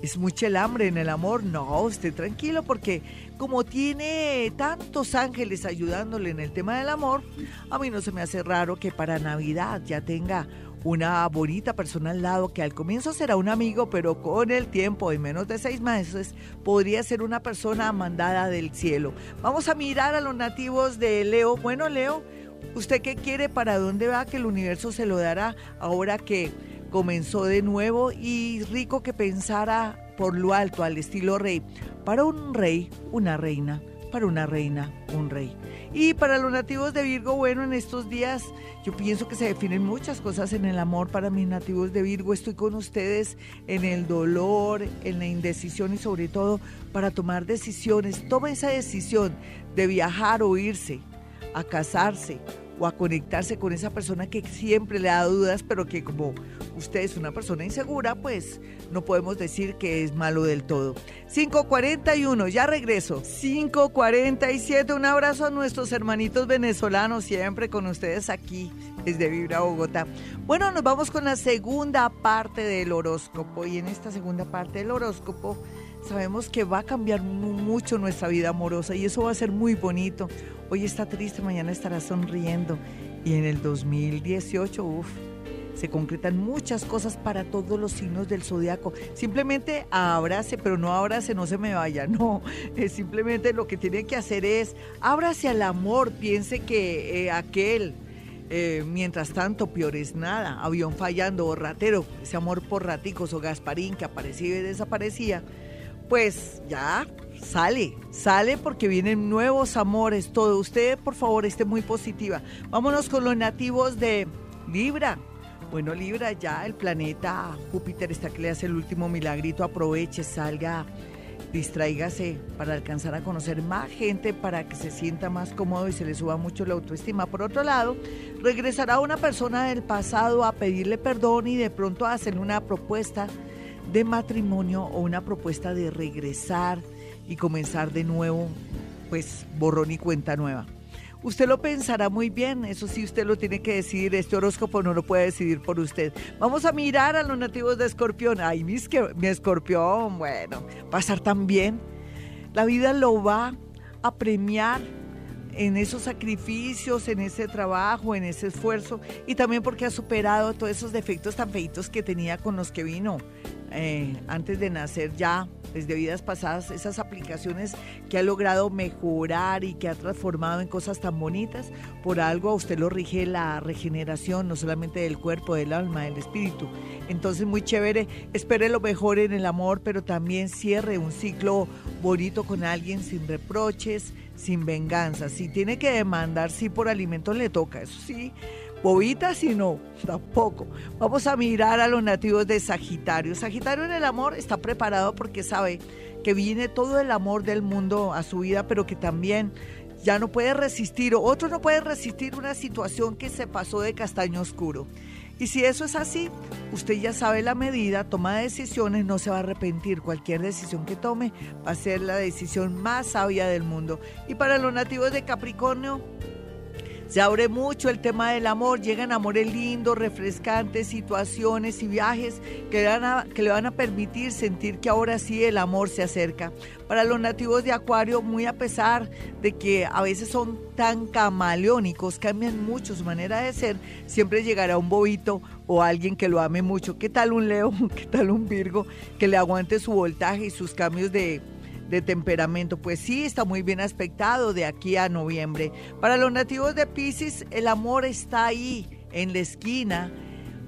es mucha el hambre en el amor. No, usted tranquilo porque como tiene tantos ángeles ayudándole en el tema del amor, a mí no se me hace raro que para Navidad ya tenga una bonita persona al lado que al comienzo será un amigo, pero con el tiempo, en menos de seis meses, podría ser una persona mandada del cielo. Vamos a mirar a los nativos de Leo. Bueno, Leo, ¿usted qué quiere? ¿Para dónde va? Que el universo se lo dará ahora que comenzó de nuevo y rico que pensara por lo alto al estilo rey. Para un rey, una reina. Para una reina, un rey. Y para los nativos de Virgo, bueno, en estos días yo pienso que se definen muchas cosas en el amor para mis nativos de Virgo. Estoy con ustedes en el dolor, en la indecisión y sobre todo para tomar decisiones. Toma esa decisión de viajar o irse, a casarse o a conectarse con esa persona que siempre le da dudas, pero que como usted es una persona insegura, pues no podemos decir que es malo del todo. 541, ya regreso. 547, un abrazo a nuestros hermanitos venezolanos, siempre con ustedes aquí desde Vibra Bogotá. Bueno, nos vamos con la segunda parte del horóscopo y en esta segunda parte del horóscopo sabemos que va a cambiar mucho nuestra vida amorosa y eso va a ser muy bonito. Hoy está triste, mañana estará sonriendo y en el 2018, uff, se concretan muchas cosas para todos los signos del zodiaco. Simplemente abrace, pero no abrace, no se me vaya, no. Simplemente lo que tiene que hacer es abrace al amor, piense que eh, aquel. Eh, mientras tanto, peor es nada, avión fallando o ratero, ese amor por raticos o Gasparín que aparecía y desaparecía, pues ya sale, sale porque vienen nuevos amores, todo. Usted, por favor, esté muy positiva. Vámonos con los nativos de Libra. Bueno, Libra, ya el planeta Júpiter está que le hace el último milagrito. Aproveche, salga, distráigase para alcanzar a conocer más gente, para que se sienta más cómodo y se le suba mucho la autoestima. Por otro lado, regresará una persona del pasado a pedirle perdón y de pronto a hacerle una propuesta de matrimonio o una propuesta de regresar y comenzar de nuevo, pues borrón y cuenta nueva. Usted lo pensará muy bien, eso sí usted lo tiene que decidir, este horóscopo no lo puede decidir por usted. Vamos a mirar a los nativos de Escorpión. Ay, mi, Escorpión, bueno, pasar tan bien. La vida lo va a premiar en esos sacrificios, en ese trabajo, en ese esfuerzo y también porque ha superado todos esos defectos tan feitos que tenía con los que vino eh, antes de nacer ya, desde vidas pasadas, esas aplicaciones que ha logrado mejorar y que ha transformado en cosas tan bonitas, por algo a usted lo rige la regeneración, no solamente del cuerpo, del alma, del espíritu. Entonces, muy chévere, espere lo mejor en el amor, pero también cierre un ciclo bonito con alguien sin reproches, sin venganza. Si tiene que demandar, sí por alimento le toca, eso sí bobita, sino tampoco. Vamos a mirar a los nativos de Sagitario. Sagitario en el amor está preparado porque sabe que viene todo el amor del mundo a su vida, pero que también ya no puede resistir, otro no puede resistir una situación que se pasó de castaño oscuro. Y si eso es así, usted ya sabe la medida, toma decisiones, no se va a arrepentir. Cualquier decisión que tome va a ser la decisión más sabia del mundo. Y para los nativos de Capricornio, se abre mucho el tema del amor, llegan amores lindos, refrescantes, situaciones y viajes que le, van a, que le van a permitir sentir que ahora sí el amor se acerca. Para los nativos de Acuario, muy a pesar de que a veces son tan camaleónicos, cambian mucho su manera de ser, siempre llegará un bobito o alguien que lo ame mucho. ¿Qué tal un Leo? ¿Qué tal un Virgo? Que le aguante su voltaje y sus cambios de de temperamento. Pues sí, está muy bien aspectado de aquí a noviembre. Para los nativos de Pisces, el amor está ahí, en la esquina,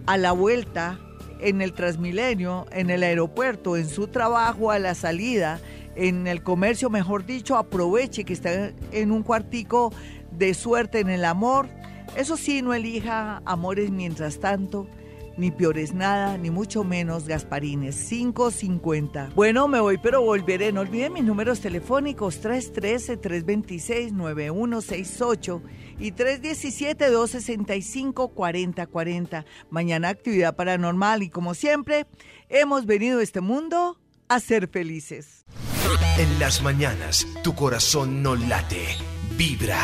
a la vuelta, en el Transmilenio, en el aeropuerto, en su trabajo, a la salida, en el comercio, mejor dicho, aproveche que está en un cuartico de suerte en el amor. Eso sí, no elija amores mientras tanto ni Piores Nada, ni mucho menos Gasparines, 550. Bueno, me voy, pero volveré. No olviden mis números telefónicos 313-326-9168 y 317-265-4040. Mañana actividad paranormal y como siempre, hemos venido a este mundo a ser felices. En las mañanas, tu corazón no late, vibra.